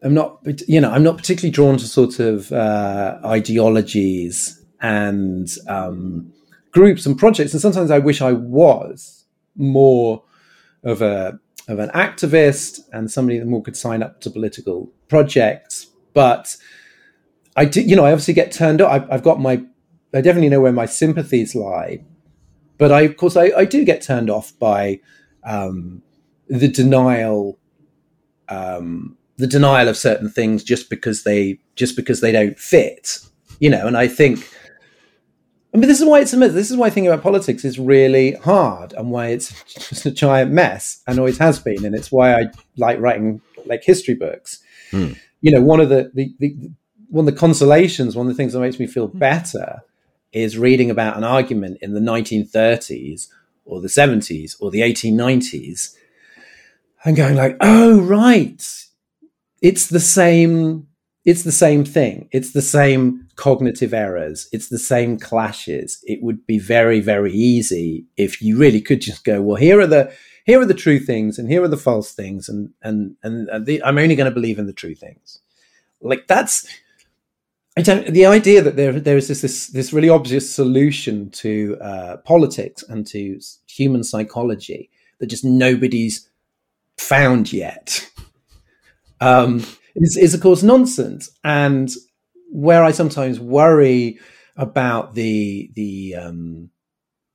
I'm not. You know, I'm not particularly drawn to sort of uh, ideologies and um, groups and projects. And sometimes I wish I was more of a of an activist and somebody that more could sign up to political projects. But I do, you know, I obviously get turned off. I've, I've got my, I definitely know where my sympathies lie, but I, of course, I, I do get turned off by um, the denial, um, the denial of certain things just because they just because they don't fit, you know. And I think, I mean, this is why it's this is why thinking about politics is really hard, and why it's just a giant mess, and always has been, and it's why I like writing like history books. Hmm. You know, one of the, the, the one of the consolations, one of the things that makes me feel better is reading about an argument in the 1930s or the 70s or the 1890s and going like, oh, right. It's the same. It's the same thing. It's the same cognitive errors. It's the same clashes. It would be very, very easy if you really could just go, well, here are the here are the true things and here are the false things, and and and, the, I'm only going to believe in the true things. Like that's I don't. The idea that there there is this this, this really obvious solution to uh, politics and to human psychology that just nobody's found yet um, is is of course nonsense. And where I sometimes worry about the the um,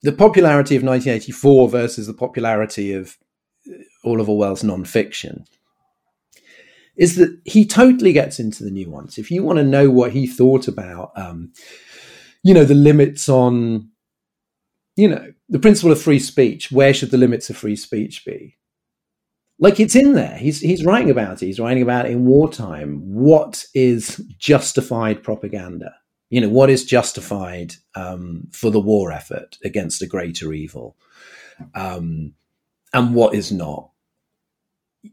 the popularity of 1984 versus the popularity of Orwell's nonfiction is that he totally gets into the nuance. If you want to know what he thought about, um, you know, the limits on, you know, the principle of free speech, where should the limits of free speech be? Like it's in there. He's he's writing about it. He's writing about it in wartime. What is justified propaganda? You know, what is justified um, for the war effort against a greater evil, um, and what is not?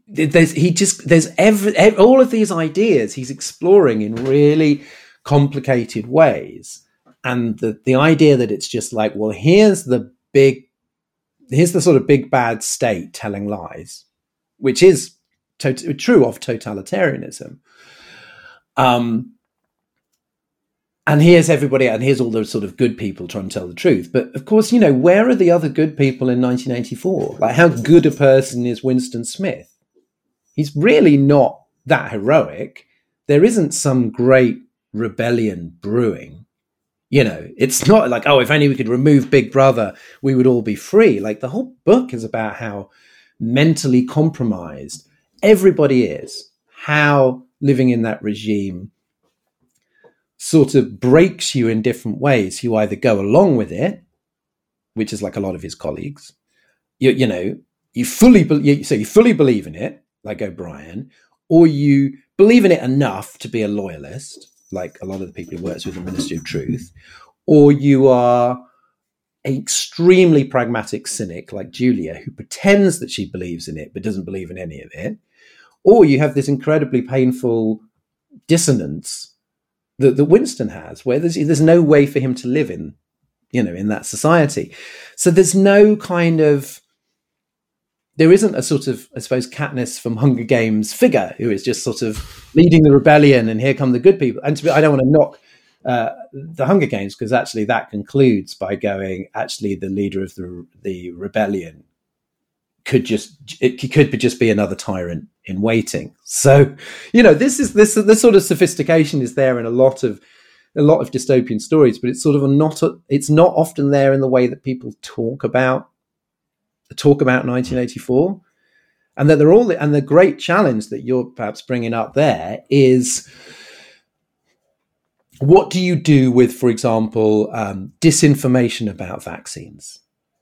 there's he just there's every, every, all of these ideas he's exploring in really complicated ways and the the idea that it's just like well here's the big here's the sort of big bad state telling lies which is to- true of totalitarianism um and here's everybody and here's all those sort of good people trying to tell the truth but of course you know where are the other good people in 1984 like how good a person is winston smith he's really not that heroic. There isn't some great rebellion brewing. You know, it's not like, oh, if only we could remove Big Brother, we would all be free. Like the whole book is about how mentally compromised. Everybody is, how living in that regime sort of breaks you in different ways. You either go along with it, which is like a lot of his colleagues, you, you know, you fully, be- so you fully believe in it, like O'Brien, or you believe in it enough to be a loyalist, like a lot of the people he works with the Ministry of Truth, or you are an extremely pragmatic cynic like Julia, who pretends that she believes in it but doesn't believe in any of it, or you have this incredibly painful dissonance that, that Winston has, where there's there's no way for him to live in, you know, in that society. So there's no kind of there isn't a sort of, I suppose, Katniss from Hunger Games figure who is just sort of leading the rebellion and here come the good people. And be, I don't want to knock uh, the Hunger Games because actually that concludes by going, actually, the leader of the the rebellion could just it could just be another tyrant in waiting. So, you know, this is this this sort of sophistication is there in a lot of a lot of dystopian stories, but it's sort of not it's not often there in the way that people talk about talk about 1984 and that they're all and the great challenge that you're perhaps bringing up there is what do you do with for example um, disinformation about vaccines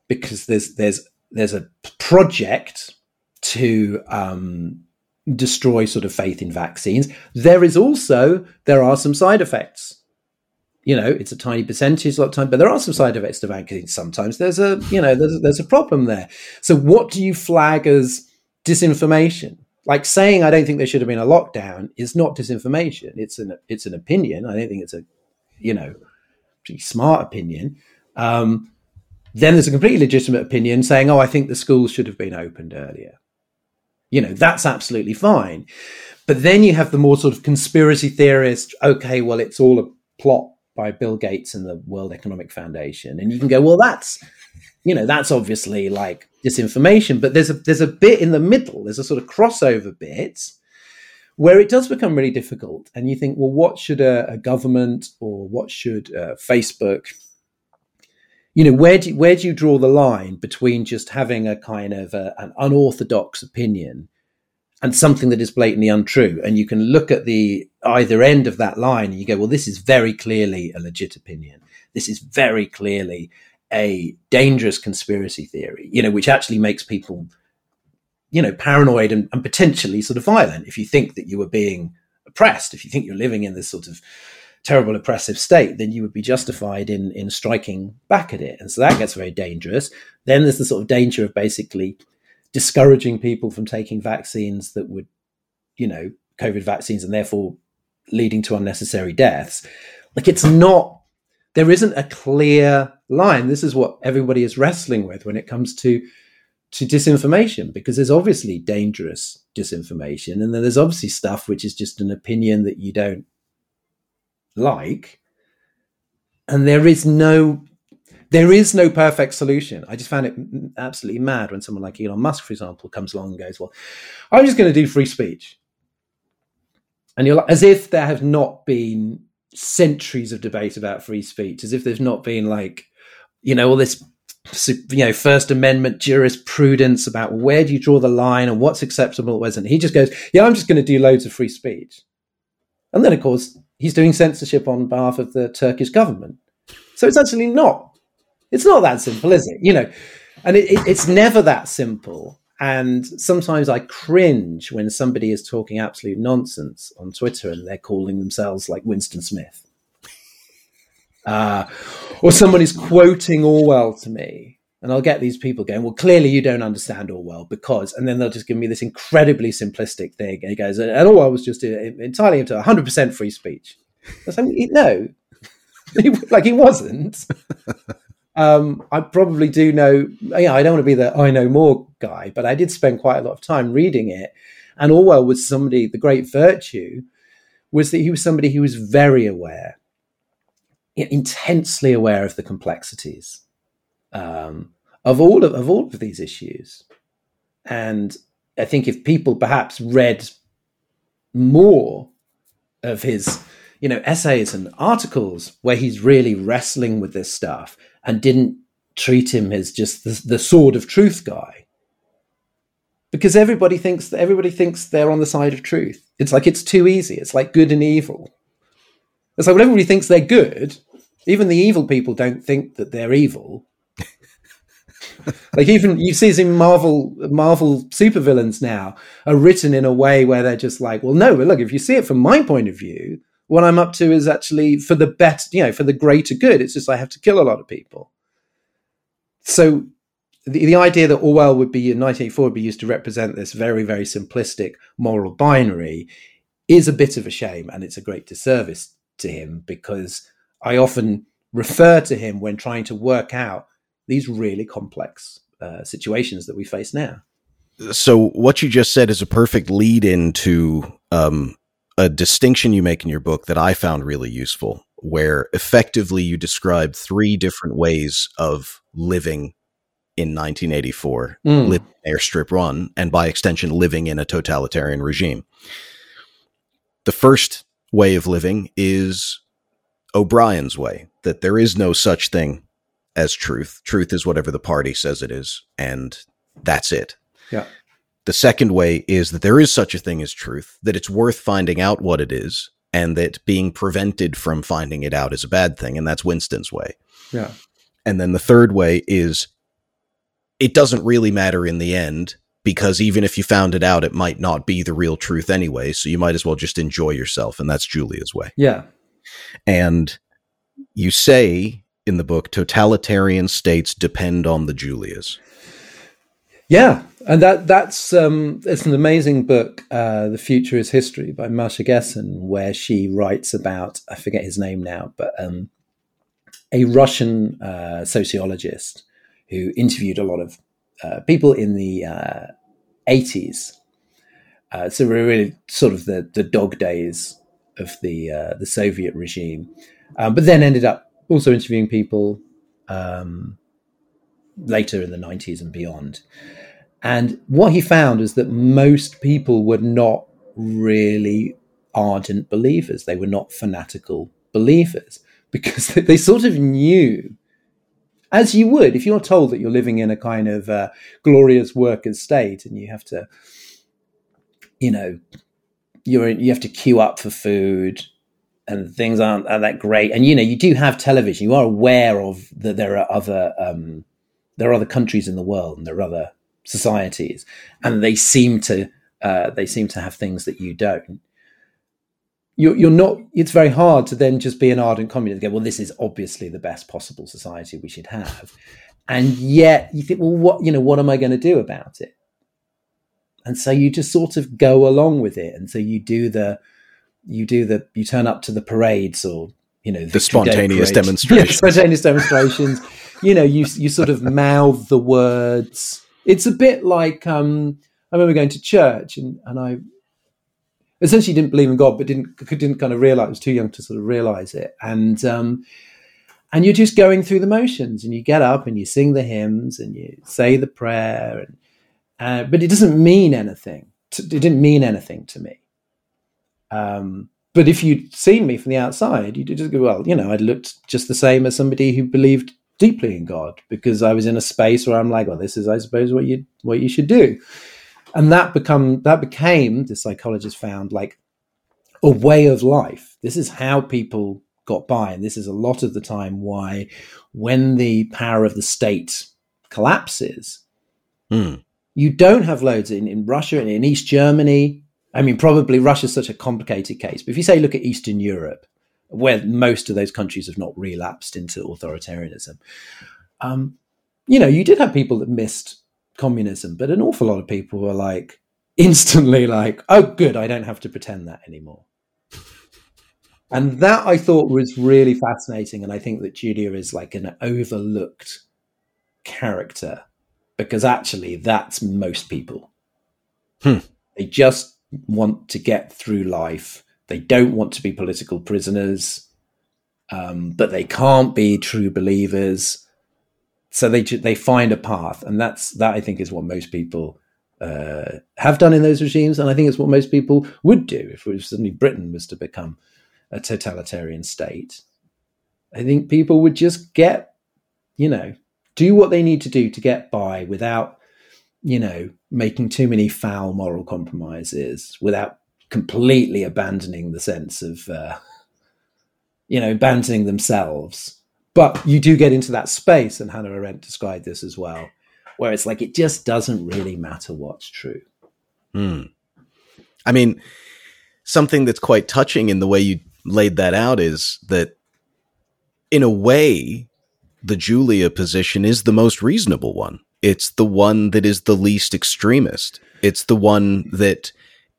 because there's there's there's a project to um, destroy sort of faith in vaccines there is also there are some side effects you know, it's a tiny percentage a lot of time, but there are some side effects to vaccines. Sometimes there's a, you know, there's, there's a problem there. So what do you flag as disinformation? Like saying I don't think there should have been a lockdown is not disinformation. It's an it's an opinion. I don't think it's a, you know, pretty smart opinion. Um, then there's a completely legitimate opinion saying, "Oh, I think the schools should have been opened earlier." You know, that's absolutely fine. But then you have the more sort of conspiracy theorist. Okay, well, it's all a plot by Bill Gates and the World Economic Foundation. And you can go, well, that's you know, that's obviously like disinformation. But there's a there's a bit in the middle, there's a sort of crossover bit where it does become really difficult. And you think, well, what should a, a government or what should uh, Facebook you know where do where do you draw the line between just having a kind of a, an unorthodox opinion and something that is blatantly untrue. And you can look at the either end of that line and you go, well, this is very clearly a legit opinion. This is very clearly a dangerous conspiracy theory, you know, which actually makes people, you know, paranoid and, and potentially sort of violent. If you think that you were being oppressed, if you think you're living in this sort of terrible oppressive state, then you would be justified in in striking back at it. And so that gets very dangerous. Then there's the sort of danger of basically discouraging people from taking vaccines that would, you know, COVID vaccines and therefore leading to unnecessary deaths. Like it's not, there isn't a clear line. This is what everybody is wrestling with when it comes to to disinformation because there's obviously dangerous disinformation and then there's obviously stuff which is just an opinion that you don't like and there is no there is no perfect solution. I just found it absolutely mad when someone like Elon Musk, for example, comes along and goes, "Well, I'm just going to do free speech," and you're like, as if there have not been centuries of debate about free speech, as if there's not been like, you know, all this you know First Amendment jurisprudence about where do you draw the line and what's acceptable, what isn't. He just goes, "Yeah, I'm just going to do loads of free speech," and then of course he's doing censorship on behalf of the Turkish government. So it's actually not. It's not that simple, is it? You know, and it, it, it's never that simple. And sometimes I cringe when somebody is talking absolute nonsense on Twitter and they're calling themselves like Winston Smith. <laughs> Uh, or somebody's quoting Orwell to me, and I'll get these people going, Well, clearly you don't understand Orwell because, and then they'll just give me this incredibly simplistic thing. And he goes, And Orwell was just entirely into 100% free speech. I was like, No, <laughs> like he wasn't. <laughs> Um, I probably do know. Yeah, I don't want to be the I know more guy, but I did spend quite a lot of time reading it. And Orwell was somebody. The great virtue was that he was somebody who was very aware, intensely aware of the complexities um, of all of, of all of these issues. And I think if people perhaps read more of his you know essays and articles where he's really wrestling with this stuff and didn't treat him as just the, the sword of truth guy. Because everybody thinks that everybody thinks they're on the side of truth. It's like it's too easy. It's like good and evil. It's like when everybody thinks they're good. Even the evil people don't think that they're evil. Like even you see some marvel marvel supervillains now are written in a way where they're just like well no but look if you see it from my point of view what I'm up to is actually for the best, you know, for the greater good. It's just I have to kill a lot of people. So the, the idea that Orwell would be in 1984 would be used to represent this very, very simplistic moral binary is a bit of a shame, and it's a great disservice to him because I often refer to him when trying to work out these really complex uh, situations that we face now. So, what you just said is a perfect lead into um, a distinction you make in your book that I found really useful, where effectively you describe three different ways of living in 1984, mm. living Airstrip One, and by extension, living in a totalitarian regime. The first way of living is O'Brien's way, that there is no such thing as truth. Truth is whatever the party says it is, and that's it. Yeah. The second way is that there is such a thing as truth, that it's worth finding out what it is, and that being prevented from finding it out is a bad thing. And that's Winston's way. Yeah. And then the third way is it doesn't really matter in the end because even if you found it out, it might not be the real truth anyway. So you might as well just enjoy yourself. And that's Julia's way. Yeah. And you say in the book, totalitarian states depend on the Julias. Yeah, and that that's um, it's an amazing book, uh, "The Future Is History" by Masha Gessen, where she writes about I forget his name now, but um, a Russian uh, sociologist who interviewed a lot of uh, people in the uh, eighties. Uh, so we're really sort of the the dog days of the uh, the Soviet regime, um, but then ended up also interviewing people um, later in the nineties and beyond. And what he found is that most people were not really ardent believers. They were not fanatical believers <laughs> because they sort of knew, as you would, if you're told that you're living in a kind of uh, glorious workers' state and you have to, you know, you're you have to queue up for food and things aren't, aren't that great. And you know, you do have television. You are aware of that there are other um, there are other countries in the world and there are other societies, and they seem to uh, they seem to have things that you don't. You're, you're not. It's very hard to then just be an ardent communist and go, well, this is obviously the best possible society we should have, and yet you think, well, what you know, what am I going to do about it? And so you just sort of go along with it, and so you do the you do the you turn up to the parades or you know the <laughs> spontaneous demonstrations, yeah, spontaneous demonstrations. You know, you you sort of mouth the words it's a bit like um, I remember going to church and, and I essentially didn't believe in God, but didn't didn't kind of realize I was too young to sort of realize it. And um, and you're just going through the motions, and you get up and you sing the hymns and you say the prayer, and, uh, but it doesn't mean anything. It didn't mean anything to me. Um, but if you'd seen me from the outside, you'd just go, well, you know, I'd looked just the same as somebody who believed deeply in God because I was in a space where I'm like, well, this is, I suppose, what you what you should do, and that become that became the psychologist found like a way of life. This is how people got by, and this is a lot of the time why, when the power of the state collapses, Hmm. you don't have loads in, in Russia and in East Germany. I mean, probably Russia's such a complicated case, but if you say look at Eastern Europe, where most of those countries have not relapsed into authoritarianism, um, you know, you did have people that missed communism, but an awful lot of people were like <laughs> instantly like, oh, good, I don't have to pretend that anymore. And that I thought was really fascinating. And I think that Julia is like an overlooked character because actually that's most people. Hmm. They just want to get through life. They don't want to be political prisoners, um, but they can't be true believers. So they they find a path, and that's that. I think is what most people uh, have done in those regimes, and I think it's what most people would do if was suddenly Britain was to become a totalitarian state. I think people would just get, you know, do what they need to do to get by without, you know, making too many foul moral compromises, without completely abandoning the sense of, uh, you know, abandoning themselves. But you do get into that space, and Hannah Arendt described this as well, where it's like it just doesn't really matter what's true. Hmm. I mean, something that's quite touching in the way you laid that out is that, in a way, the Julia position is the most reasonable one. It's the one that is the least extremist. It's the one that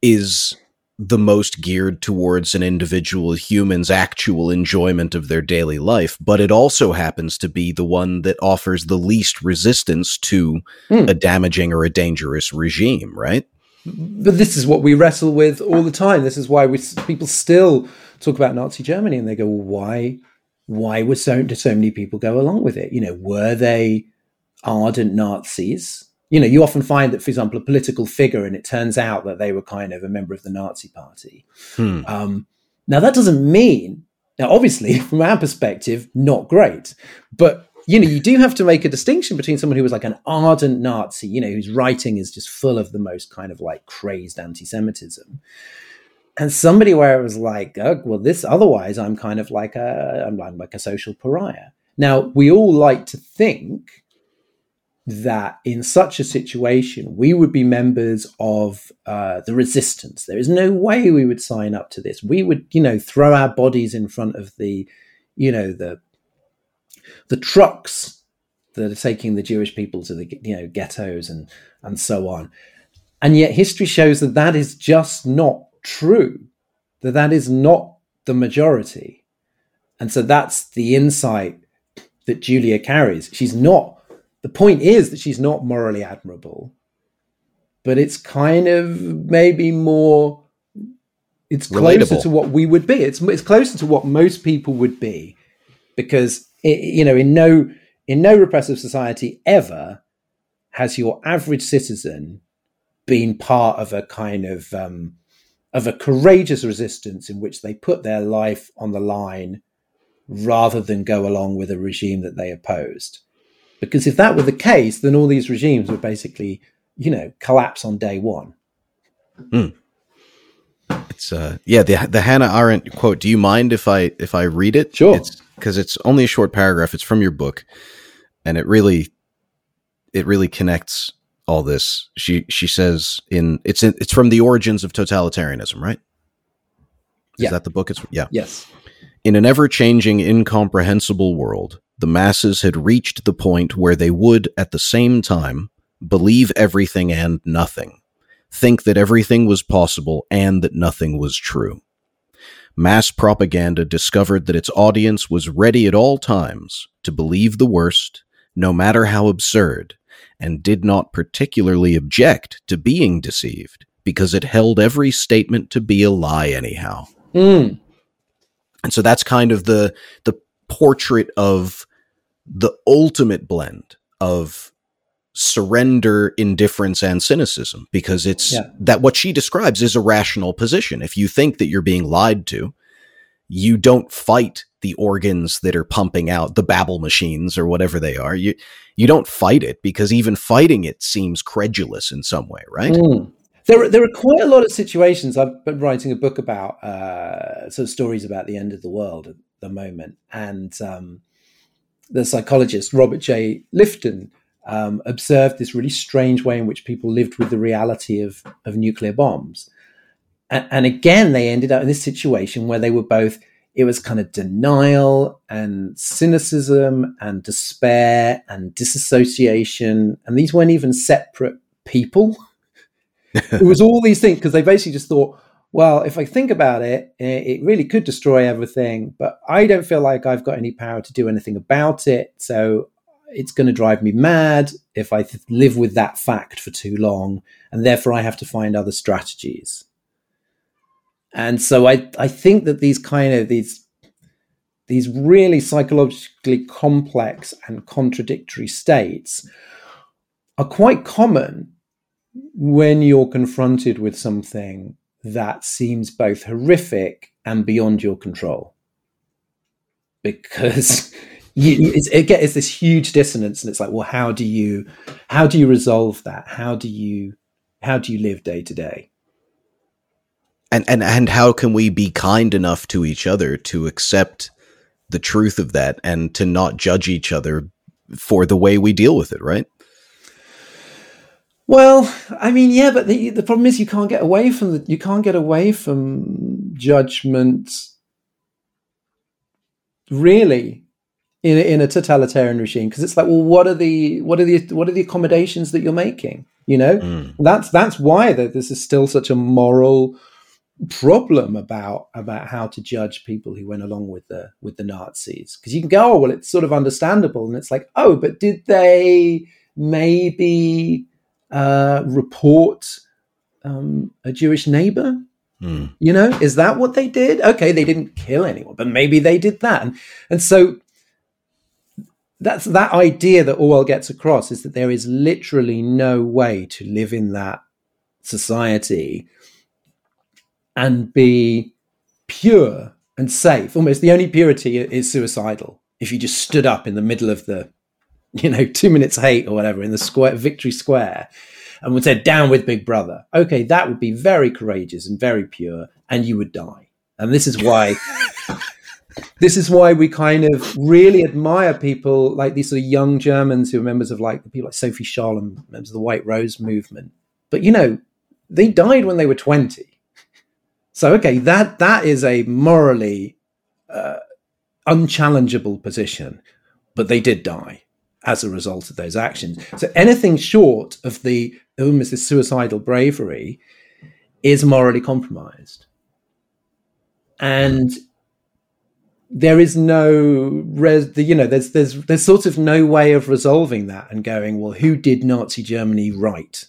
is the most geared towards an individual human's actual enjoyment of their daily life, but it also happens to be the one that offers the least resistance to Hmm. a damaging or a dangerous regime, right? but this is what we wrestle with all the time. This is why we people still talk about Nazi Germany, and they go, well, "Why? Why were so did so many people go along with it? You know, were they ardent Nazis? You know, you often find that, for example, a political figure, and it turns out that they were kind of a member of the Nazi Party. Hmm. Um, now, that doesn't mean now, obviously, <laughs> from our perspective, not great, but you know, you do have to make a distinction between someone who was like an ardent Nazi, you know, whose writing is just full of the most kind of like crazed anti-Semitism, and somebody where it was like, oh, well, this otherwise, I'm kind of like a, I'm, I'm like a social pariah. Now, we all like to think that in such a situation, we would be members of uh, the resistance. There is no way we would sign up to this. We would, you know, throw our bodies in front of the, you know, the the trucks that are taking the Jewish people to the, you know, ghettos and and so on. And yet, history shows that that is just not true. That that is not the majority. And so that's the insight that Julia carries. She's not the point is that she's not morally admirable, but it's kind of maybe more. It's closer Relatable. to what we would be. It's it's closer to what most people would be, because it, you know, in no in no repressive society ever has your average citizen been part of a kind of um, of a courageous resistance in which they put their life on the line rather than go along with a regime that they opposed. Because if that were the case, then all these regimes would basically, you know, collapse on day one. It's uh yeah, the the Hannah Arendt quote. Do you mind if I if I read it? Sure. It's because it's only a short paragraph. It's from your book, and it really it really connects all this. She she says in it's in, it's from the origins of totalitarianism, right? Is Yeah. that the book? It's yeah. Yes. In an ever changing, incomprehensible world, the masses had reached the point where they would, at the same time, believe everything and nothing, think that everything was possible and that nothing was true. Mass propaganda discovered that its audience was ready at all times to believe the worst, no matter how absurd, and did not particularly object to being deceived because it held every statement to be a lie anyhow Mm. and so that's kind of the the portrait of the ultimate blend of surrender indifference and cynicism because it's Yeah. that what she describes is a rational position if you think that you're being lied to you don't fight the organs that are pumping out the babble machines or whatever they are. You you don't fight it because even fighting it seems credulous in some way, right? Mm. There, are, there are quite a lot of situations. I've been writing a book about uh, sort of stories about the end of the world at the moment, and um, the psychologist Robert J. Lifton um, observed this really strange way in which people lived with the reality of of nuclear bombs, and, and again they ended up in this situation where they were both it was kind of denial and cynicism and despair and disassociation. And these weren't even separate people. <laughs> it was all these things because they basically just thought, well, if I think about it, it really could destroy everything, but I don't feel like I've got any power to do anything about it. So it's going to drive me mad if I th- live with that fact for too long. And therefore, I have to find other strategies. And so I, I think that these kind of these these really psychologically complex and contradictory states are quite common when you're confronted with something that seems both horrific and beyond your control. Because <laughs> you, it's, it gets this huge dissonance, and it's like, well, how do you how do you resolve that? How do you how do you live day to day? And and and how can we be kind enough to each other to accept the truth of that and to not judge each other for the way we deal with it, right? Well, I mean, yeah, but the the problem is you can't get away from the you can't get away from judgment really in a, in a totalitarian regime because it's like, well, what are the what are the what are the accommodations that you're making? You know, mm. that's that's why that this is still such a moral problem about about how to judge people who went along with the with the Nazis because you can go oh well it's sort of understandable and it's like oh but did they maybe uh, report um, a Jewish neighbor mm. you know is that what they did okay they didn't kill anyone but maybe they did that and, and so that's that idea that Orwell gets across is that there is literally no way to live in that society and be pure and safe. Almost the only purity is suicidal. If you just stood up in the middle of the, <laughs> you know, two minutes hate or whatever in the square, Victory Square and would say, down with Big Brother. Okay, that would be very courageous and very pure, and you would die. And this is why. <laughs> this is why we kind of really admire people like these sort of young Germans who are members of like people like Sophie Scholl and members of the White Rose movement. But you know, they died when they were 20. So okay, that that is a morally uh, unchallengeable position, but they did die as a result of those actions. So anything short of the oh, almost this suicidal bravery is morally compromised, and there is no res, you know there's there's there's sort of no way of resolving that and going well who did Nazi Germany right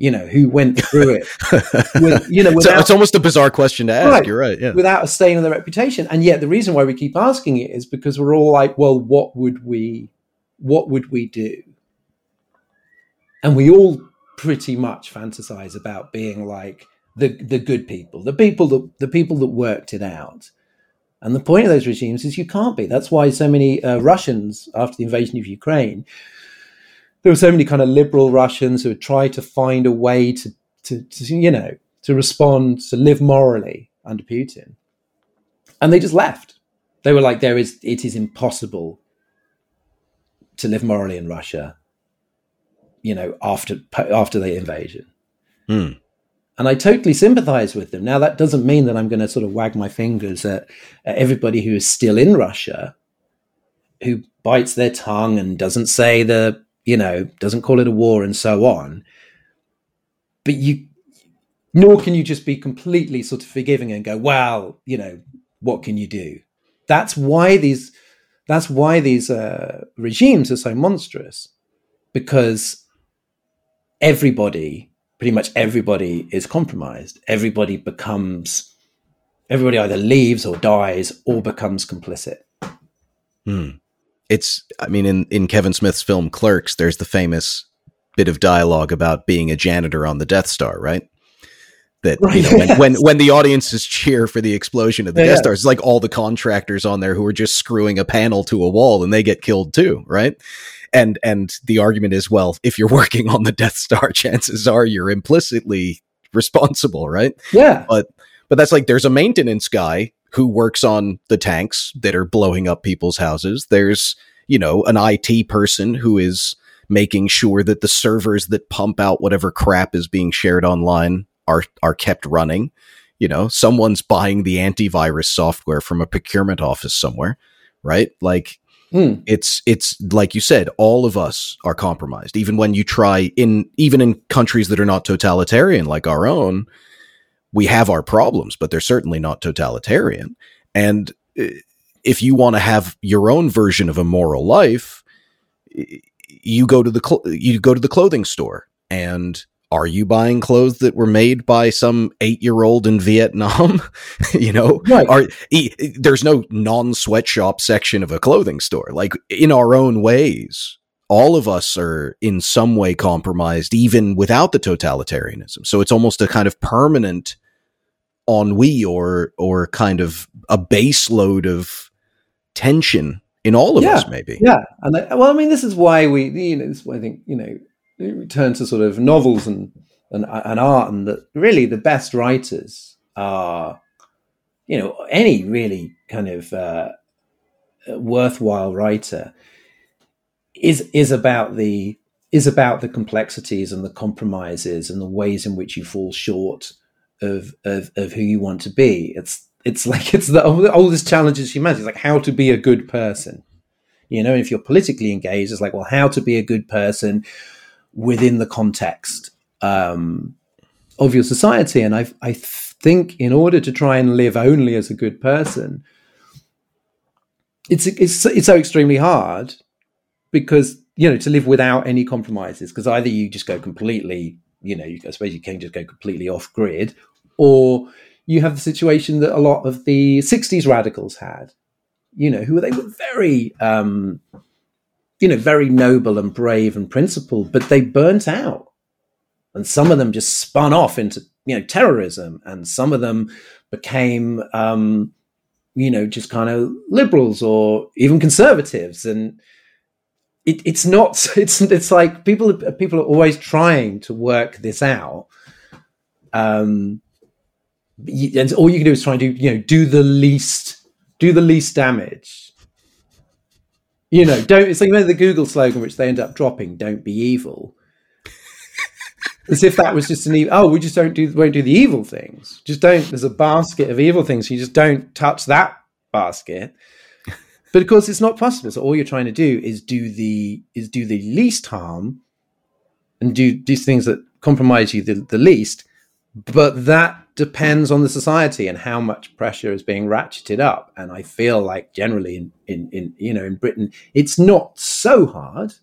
you know, who went through it. <laughs> With, you know, without, it's almost a bizarre question to ask. Right, You're right. Yeah. Without a stain on their reputation. And yet the reason why we keep asking it is because we're all like, well, what would we, what would we do? And we all pretty much fantasize about being like the, the good people, the people that, the people that worked it out. And the point of those regimes is you can't be. That's why so many uh, Russians, after the invasion of Ukraine, there were so many kind of liberal Russians who tried to find a way to, to, to, you know, to respond, to live morally under Putin. And they just left. They were like, there is, it is impossible to live morally in Russia, you know, after, after the invasion. Hmm. And I totally sympathize with them. Now, that doesn't mean that I'm going to sort of wag my fingers at, at everybody who is still in Russia, who bites their tongue and doesn't say the you know, doesn't call it a war and so on. But you, nor can you just be completely sort of forgiving and go, well, you know, what can you do? That's why these, that's why these uh, regimes are so monstrous, because everybody, pretty much everybody, is compromised. Everybody becomes, everybody either leaves or dies or becomes complicit. Hmm it's i mean in in kevin smith's film clerks there's the famous bit of dialogue about being a janitor on the death star right That <laughs> Right, you know when, when when the audiences cheer for the explosion of the Yeah, Death Star, it's like all the contractors on there who are just screwing a panel to a wall and they get killed too, right? And and the argument is, well, if you're <laughs> working on the Death Star, <laughs> chances are you're implicitly responsible, right? Yeah. but but that's like there's a maintenance guy who works on the tanks that are blowing up people's houses there's you know an IT person who is making sure that the servers that pump out whatever crap is being shared online are are kept running. You know someone's buying the antivirus software from a procurement office somewhere right? Like Hmm. it's it's like you said all of us are compromised. Even when you try in even in countries that are not totalitarian like our own we have our problems but they're certainly not totalitarian. And uh, if you want to have your own version of a moral life you go to the cl- you go to the clothing store and are you buying clothes that were made by some 8-year-old in Vietnam? <laughs> You know Right. are e- there's no non-sweatshop section of a clothing store. Like in our own ways all of us are in some way compromised even without the totalitarianism. So it's almost a kind of permanent ennui or or kind of a base load of tension in all of Yeah, us maybe. Yeah, and I, well, I mean, this is why we, you know, this is why I think, you know, we return to sort of novels and and, and art, and that really the best writers are, you know, any really kind of uh, worthwhile writer is is about the is about the complexities and the compromises and the ways in which you fall short of of, of who you want to be. It's it's <laughs> like it's the oldest challenges humanity. It's like how to be a good person. You know, if you're politically engaged, it's like, well, how to be a good person within the context um, of your society. And I, I think in order to try and live only as a good person, it's it's it's so extremely hard because you know to live without any compromises. Because either you just go completely, you know, I suppose you can just go completely off grid, or you have the situation that a lot of the '60s radicals had, you know, who they were very, um, you know, very noble and brave and principled, but they burnt out. And some of them just spun off into, you know, terrorism, and some of them became, um, you know, just kind of liberals or even conservatives. And it, it's not, <laughs> it's it's like people people are always trying to work this out. Um, and all you can do is try and do, you know, do the least do the least damage. You know, don't. It's like you know the Google slogan, which they end up dropping: "Don't be evil." As if that was just an evil. Oh, we just don't do won't do the evil things. Just don't. There's a basket of evil things. You just don't touch that basket. But of course, it's not possible. So all you're trying to do is do the is do the least harm, and do these things that compromise you the, the least. But that depends on the society and how much pressure is being ratcheted up. And I feel like generally in, in, in you know in Britain, it's not so hard.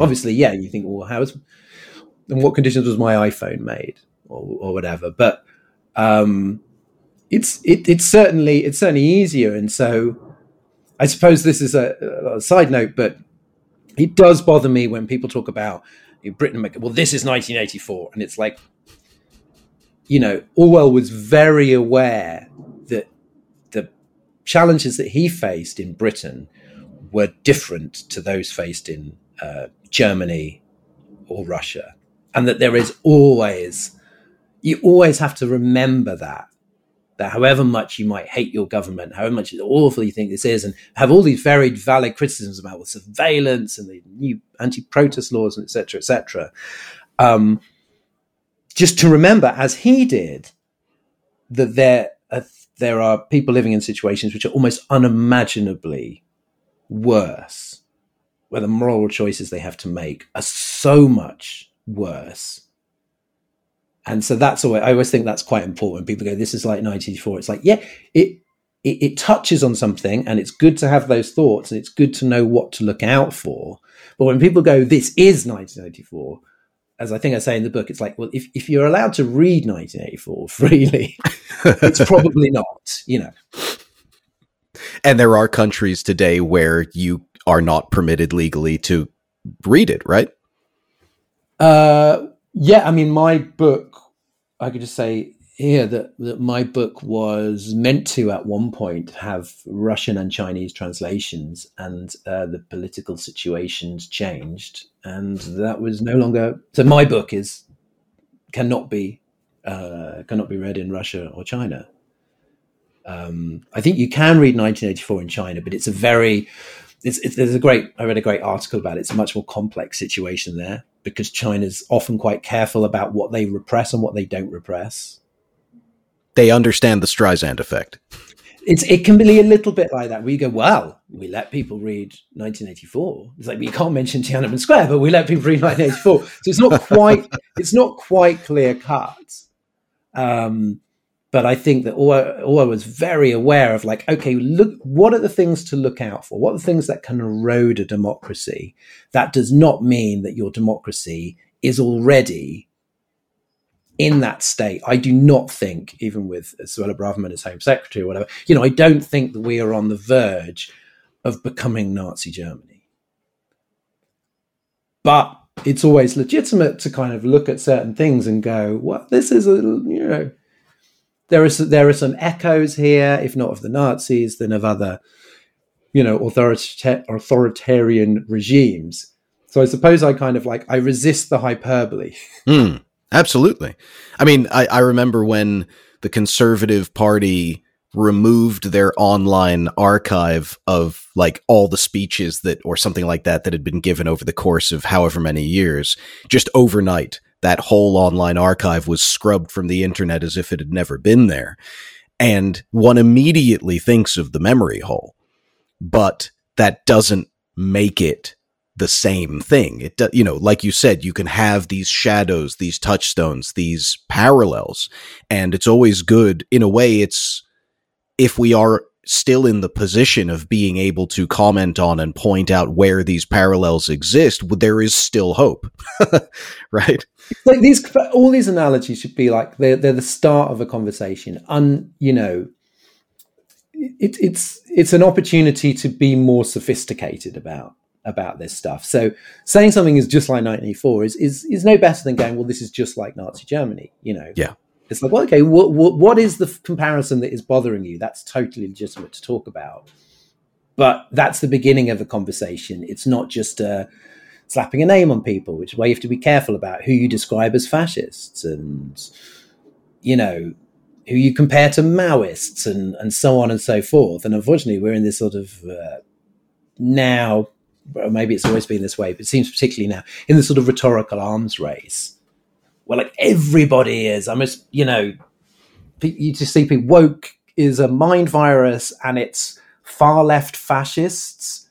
Obviously, yeah, you think, well, how's and what conditions was my iPhone made or, or whatever. But um, it's it, it's certainly it's certainly easier. And so I suppose this is a, a side note, but it does bother me when people talk about Britain. Well, this is 1984, and it's like you know, Orwell was very aware that the challenges that he faced in Britain were different to those faced in uh, Germany or Russia, and that there is always, you always have to remember that. That however much you might hate your government, however much awful you think this is, and have all these very valid criticisms about the surveillance and the new anti-protest laws and et cetera, et cetera, um, just to remember, as he did, that there are, there are people living in situations which are almost unimaginably worse, where the moral choices they have to make are so much worse. And so that's always, I always think that's quite important. People go, "This is like 1984." It's like, yeah, it, it it touches on something, and it's good to have those thoughts, and it's good to know what to look out for. But when people go, "This is 1984," as I think I say in the book, it's like, well, if, if you're allowed to read 1984 <laughs> freely, it's probably not, you know. and there are countries today where you are not permitted legally to read it right Uh, yeah, I mean, my book, I could just say here that, that my book was meant to at one point have Russian and Chinese translations, and uh, the political situations changed, and that was no longer. So my book is cannot be uh, cannot be read in Russia or China. Um, I think you can read 1984 in China, but it's a very it's, it's, there's a great I read a great article about it. It's a much more complex situation there because China's often quite careful about what they repress and what they don't repress. They understand the Streisand effect. It's it can be a little bit like that. We go, well, we let people read 1984. It's like we can't mention Tiananmen Square, but we let people read 1984. so it's not quite <laughs> it's not quite clear cut. Um, but I think that Orwell was very aware of like, okay, look, what are the things to look out for? What are the things that can erode a democracy? That does not mean that your democracy is already in that state. I do not think, even with Suella Braverman as Home Secretary or whatever, you know, I don't think that we are on the verge of becoming Nazi Germany. But it's always legitimate to kind of look at certain things and go, well, this is a, you know, there is there are some echoes here, if not of the Nazis, then of other, you know, authorita- authoritarian regimes. So I suppose I kind of like I resist the hyperbole. Mm, absolutely. I mean, I, I remember when the Conservative Party removed their online archive of like all the speeches that or something like that that had been given over the course of however many years just overnight that whole online archive was scrubbed from the internet as if it had never been there. And one immediately thinks of the memory hole, but that doesn't make it the same thing. It, you know, like you said, you can have these shadows, these touchstones, these parallels, and it's always good. In a way, it's if we are still in the position of being able to comment on and point out where these parallels exist, there is still hope, <laughs> right? Like these, all these analogies should be like they're they're the start of a conversation. Un, you know, it, it's it's an opportunity to be more sophisticated about about this stuff. So saying something is just like 1984 is is is no better than going, well, this is just like Nazi Germany. You know, yeah. It's like, well, okay, what, what, what is the comparison that is bothering you? That's totally legitimate to talk about. But that's the beginning of a conversation. It's not just uh, slapping a name on people, which is why you have to be careful about who you describe as fascists and, you know, who you compare to Maoists and, and so on and so forth. And unfortunately, we're in this sort of uh, now, maybe it's always been this way, but it seems particularly now, in the sort of rhetorical arms race well, like everybody is. I must, you know, you just see people woke is a mind virus and it's far left fascists,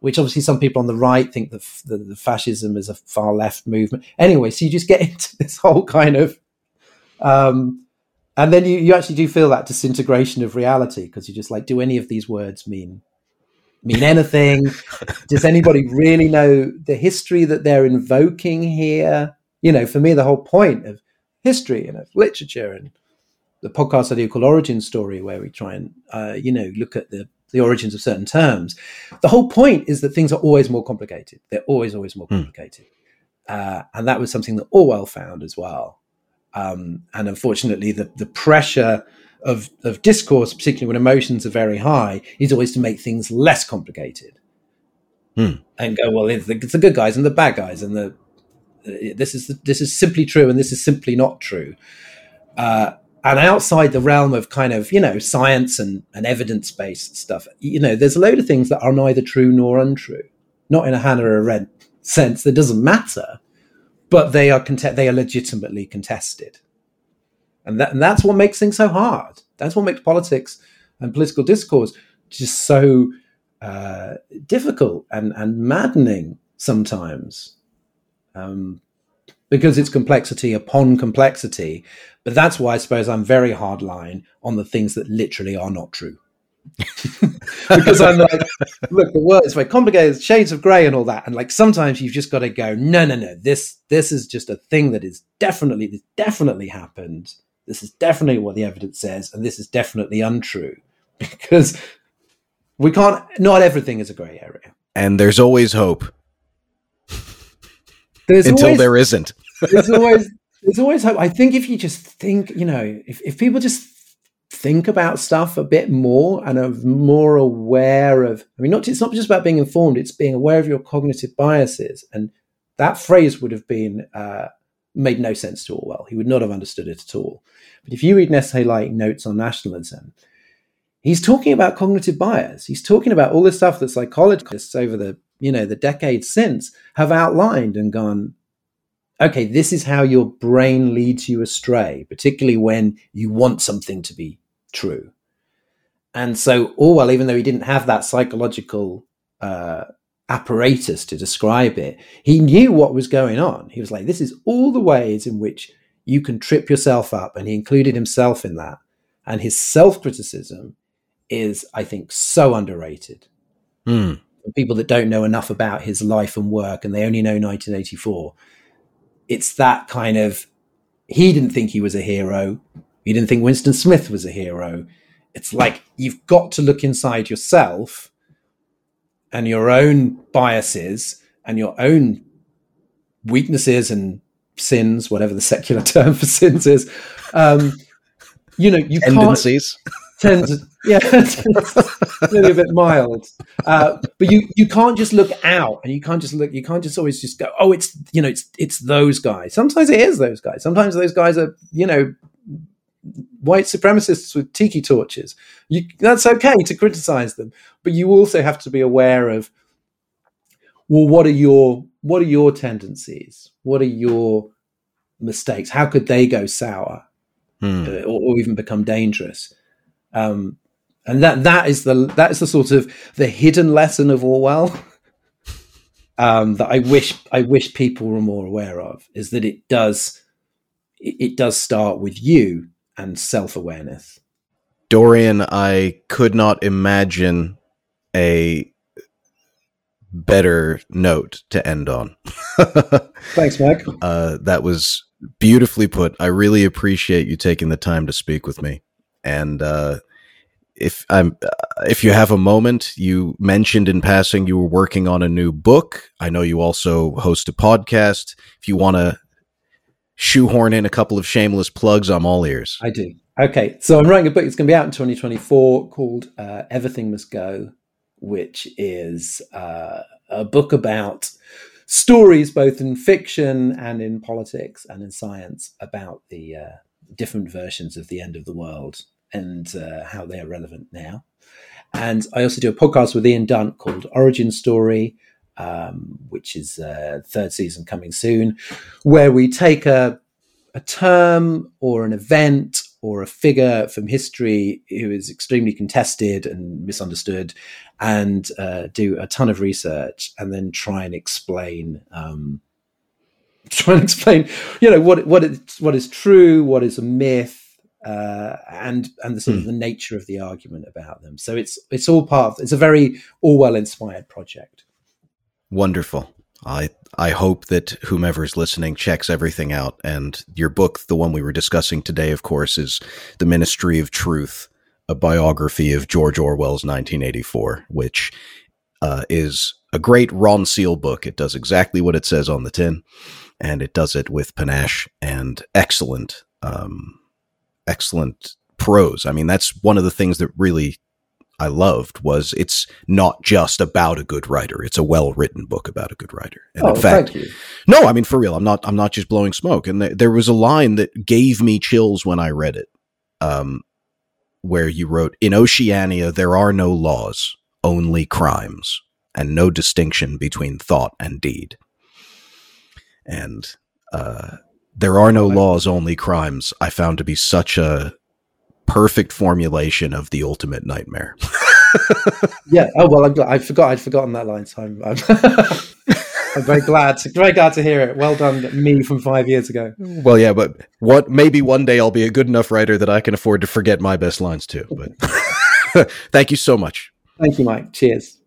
which obviously some people on the right think that the, the, fascism is a far left movement. Anyway, so you just get <laughs> into this whole kind of, um, and then you, you actually do feel that disintegration of reality because you're just like, do any of these words mean mean anything? Does anybody really know the history that they're invoking here? you know, for me, the whole point of history and of literature and the podcast I do called Origin Story, where we try and, uh, you know, look at the, the origins of certain terms. The whole point is that things are always more complicated. They're always, always more hmm. complicated. Mm. Uh, and that was something that Orwell found as well. Um, and unfortunately, the, the pressure of, of discourse, particularly when emotions are very high, is always to make things less complicated. Mm. And go, well, it's the, it's the good guys and the bad guys and the this is this is simply true and this is simply not true. Uh, and outside the realm of kind of you know science and, and evidence based stuff, you know, there's a load of things that are neither true nor untrue. Not in a Hannah Arendt sense that doesn't matter, but they are cont- they are legitimately contested, and that and that's what makes things so hard. That's what makes politics and political discourse just so uh, difficult and and maddening sometimes um, because it's complexity upon complexity. But that's why I suppose I'm very hardline on the things that literally are not true. <laughs> because I'm like, look, the world is very complicated, shades of grey and all that. And like sometimes you've just got to go, no, no, no, this this is just a thing that is definitely this definitely happened. This is definitely what the evidence says, and this is definitely untrue. <laughs> Because we can't not everything is a grey area. And there's always hope. There's until always, there isn't. there's <laughs> always there's always hope. I think if you just think, you know, if, if people just think about stuff a bit more and are more aware of, I mean, not it's not just about being informed; it's being aware of your cognitive biases. And that phrase would have been uh, made no sense to Orwell. He would not have understood it at all. But if you read an essay like Notes on Nationalism, he's talking about cognitive bias. He's talking about all the stuff that psychologists over the you know the decades since have outlined and gone okay this is how your brain leads you astray particularly when you want something to be true and so orwell even though he didn't have that psychological uh, apparatus to describe it. He knew what was going on. He was like this is all the ways in which you can trip yourself up and he included himself in that. And his self-criticism is i think so underrated. Hmm. people that don't know enough about his life and work and they only know 1984 it's that kind of he didn't think he was a hero. He didn't think winston smith was a hero. It's like you've got to look inside yourself and your own biases and your own weaknesses and sins whatever the secular <laughs> term for sins is um, you know you can't Tendencies. tends yeah it's <laughs> maybe a bit mild. Uh, but you you can't just look out and you can't just look you can't just always just go oh it's you know it's it's those guys. Sometimes it is those guys. Sometimes those guys are you know white supremacists with tiki torches you, that's okay to criticize them but you also have to be aware of well what are your what are your tendencies what are your mistakes how could they go sour Hmm. uh, or, or even become dangerous. Um, and that that is the that is the sort of the hidden lesson of Orwell <laughs> um, that I wish I wish people were more aware of is that it does it, it does start with you and self awareness. Dorian, I could not imagine a better note to end on. <laughs> Thanks, Mike. uh, that was beautifully put. I really appreciate you taking the time to speak with me. And uh, if I'm, uh, if you have a moment, you mentioned in passing you were working on a new book. I know you also host a podcast. If you want to shoehorn in a couple of shameless plugs, I'm all ears. I do. Okay, so I'm writing a book. It's going to be out in 2024 called uh, Everything Must Go, which is uh, a book about stories, both in fiction and in politics and in science, about the uh, different versions of the end of the world and uh, how they are relevant now. And I also do a podcast with Ian Dunt called Origin Story, um, which is uh, third season coming soon, where we take a a term or an event or a figure from history who is extremely contested and misunderstood and uh, do a ton of research and then try and explain um, <laughs> try and explain you know what what is what is true what is a myth uh, and and the sort of the nature of the argument about them. So it's it's all part of it's a very Orwell inspired project Wonderful. I I hope that whomever is listening checks everything out. And your book, the one we were discussing today, of course, is The Ministry of Truth, a biography of George Orwell's 1984, which uh, is a great Ronseal book. It does exactly what it says on the tin, and it does it with panache and excellent, um, excellent prose. I mean, that's one of the things that really I loved was it's not just about a good writer. It's a well written book about a good writer. And oh in fact, thank you no, I mean for real. I'm not. I'm not just blowing smoke. And th- there was a line that gave me chills when I read it, um, where you wrote, "In Oceania, there are no laws, only crimes, and no distinction between thought and deed." And uh, there are no laws, only crimes. I found to be such a perfect formulation of the ultimate nightmare. <laughs> Yeah. Oh well, I'm glad. I forgot. I'd forgotten that line. So I'm, I'm, <laughs> I'm very glad. To, very glad to hear it. Well done, me from five years ago. Well, yeah, but what maybe one day I'll be a good enough writer that I can afford to forget my best lines too. But <laughs> thank you so much. Thank you, Mike. Cheers.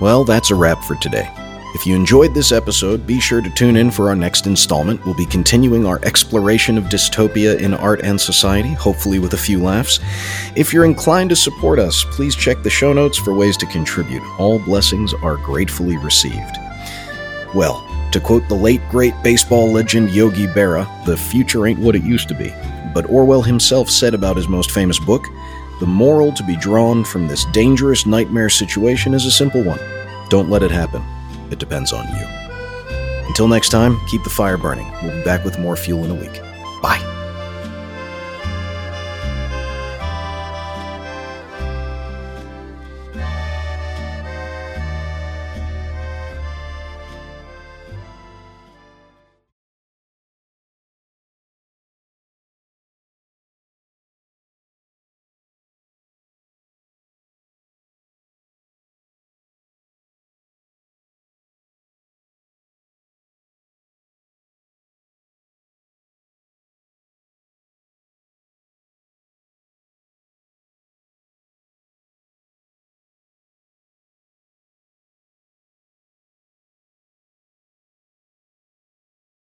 Well, that's a wrap for today. If you enjoyed this episode, be sure to tune in for our next installment. We'll be continuing our exploration of dystopia in art and society, hopefully with a few laughs. If you're inclined to support us, please check the show notes for ways to contribute. All blessings are gratefully received. Well, to quote the late great baseball legend Yogi Berra, the future ain't what it used to be. But Orwell himself said about his most famous book, the moral to be drawn from this dangerous nightmare situation is a simple one. Don't let it happen. It depends on you. Until next time, keep the fire burning. We'll be back with more fuel in a week. Bye.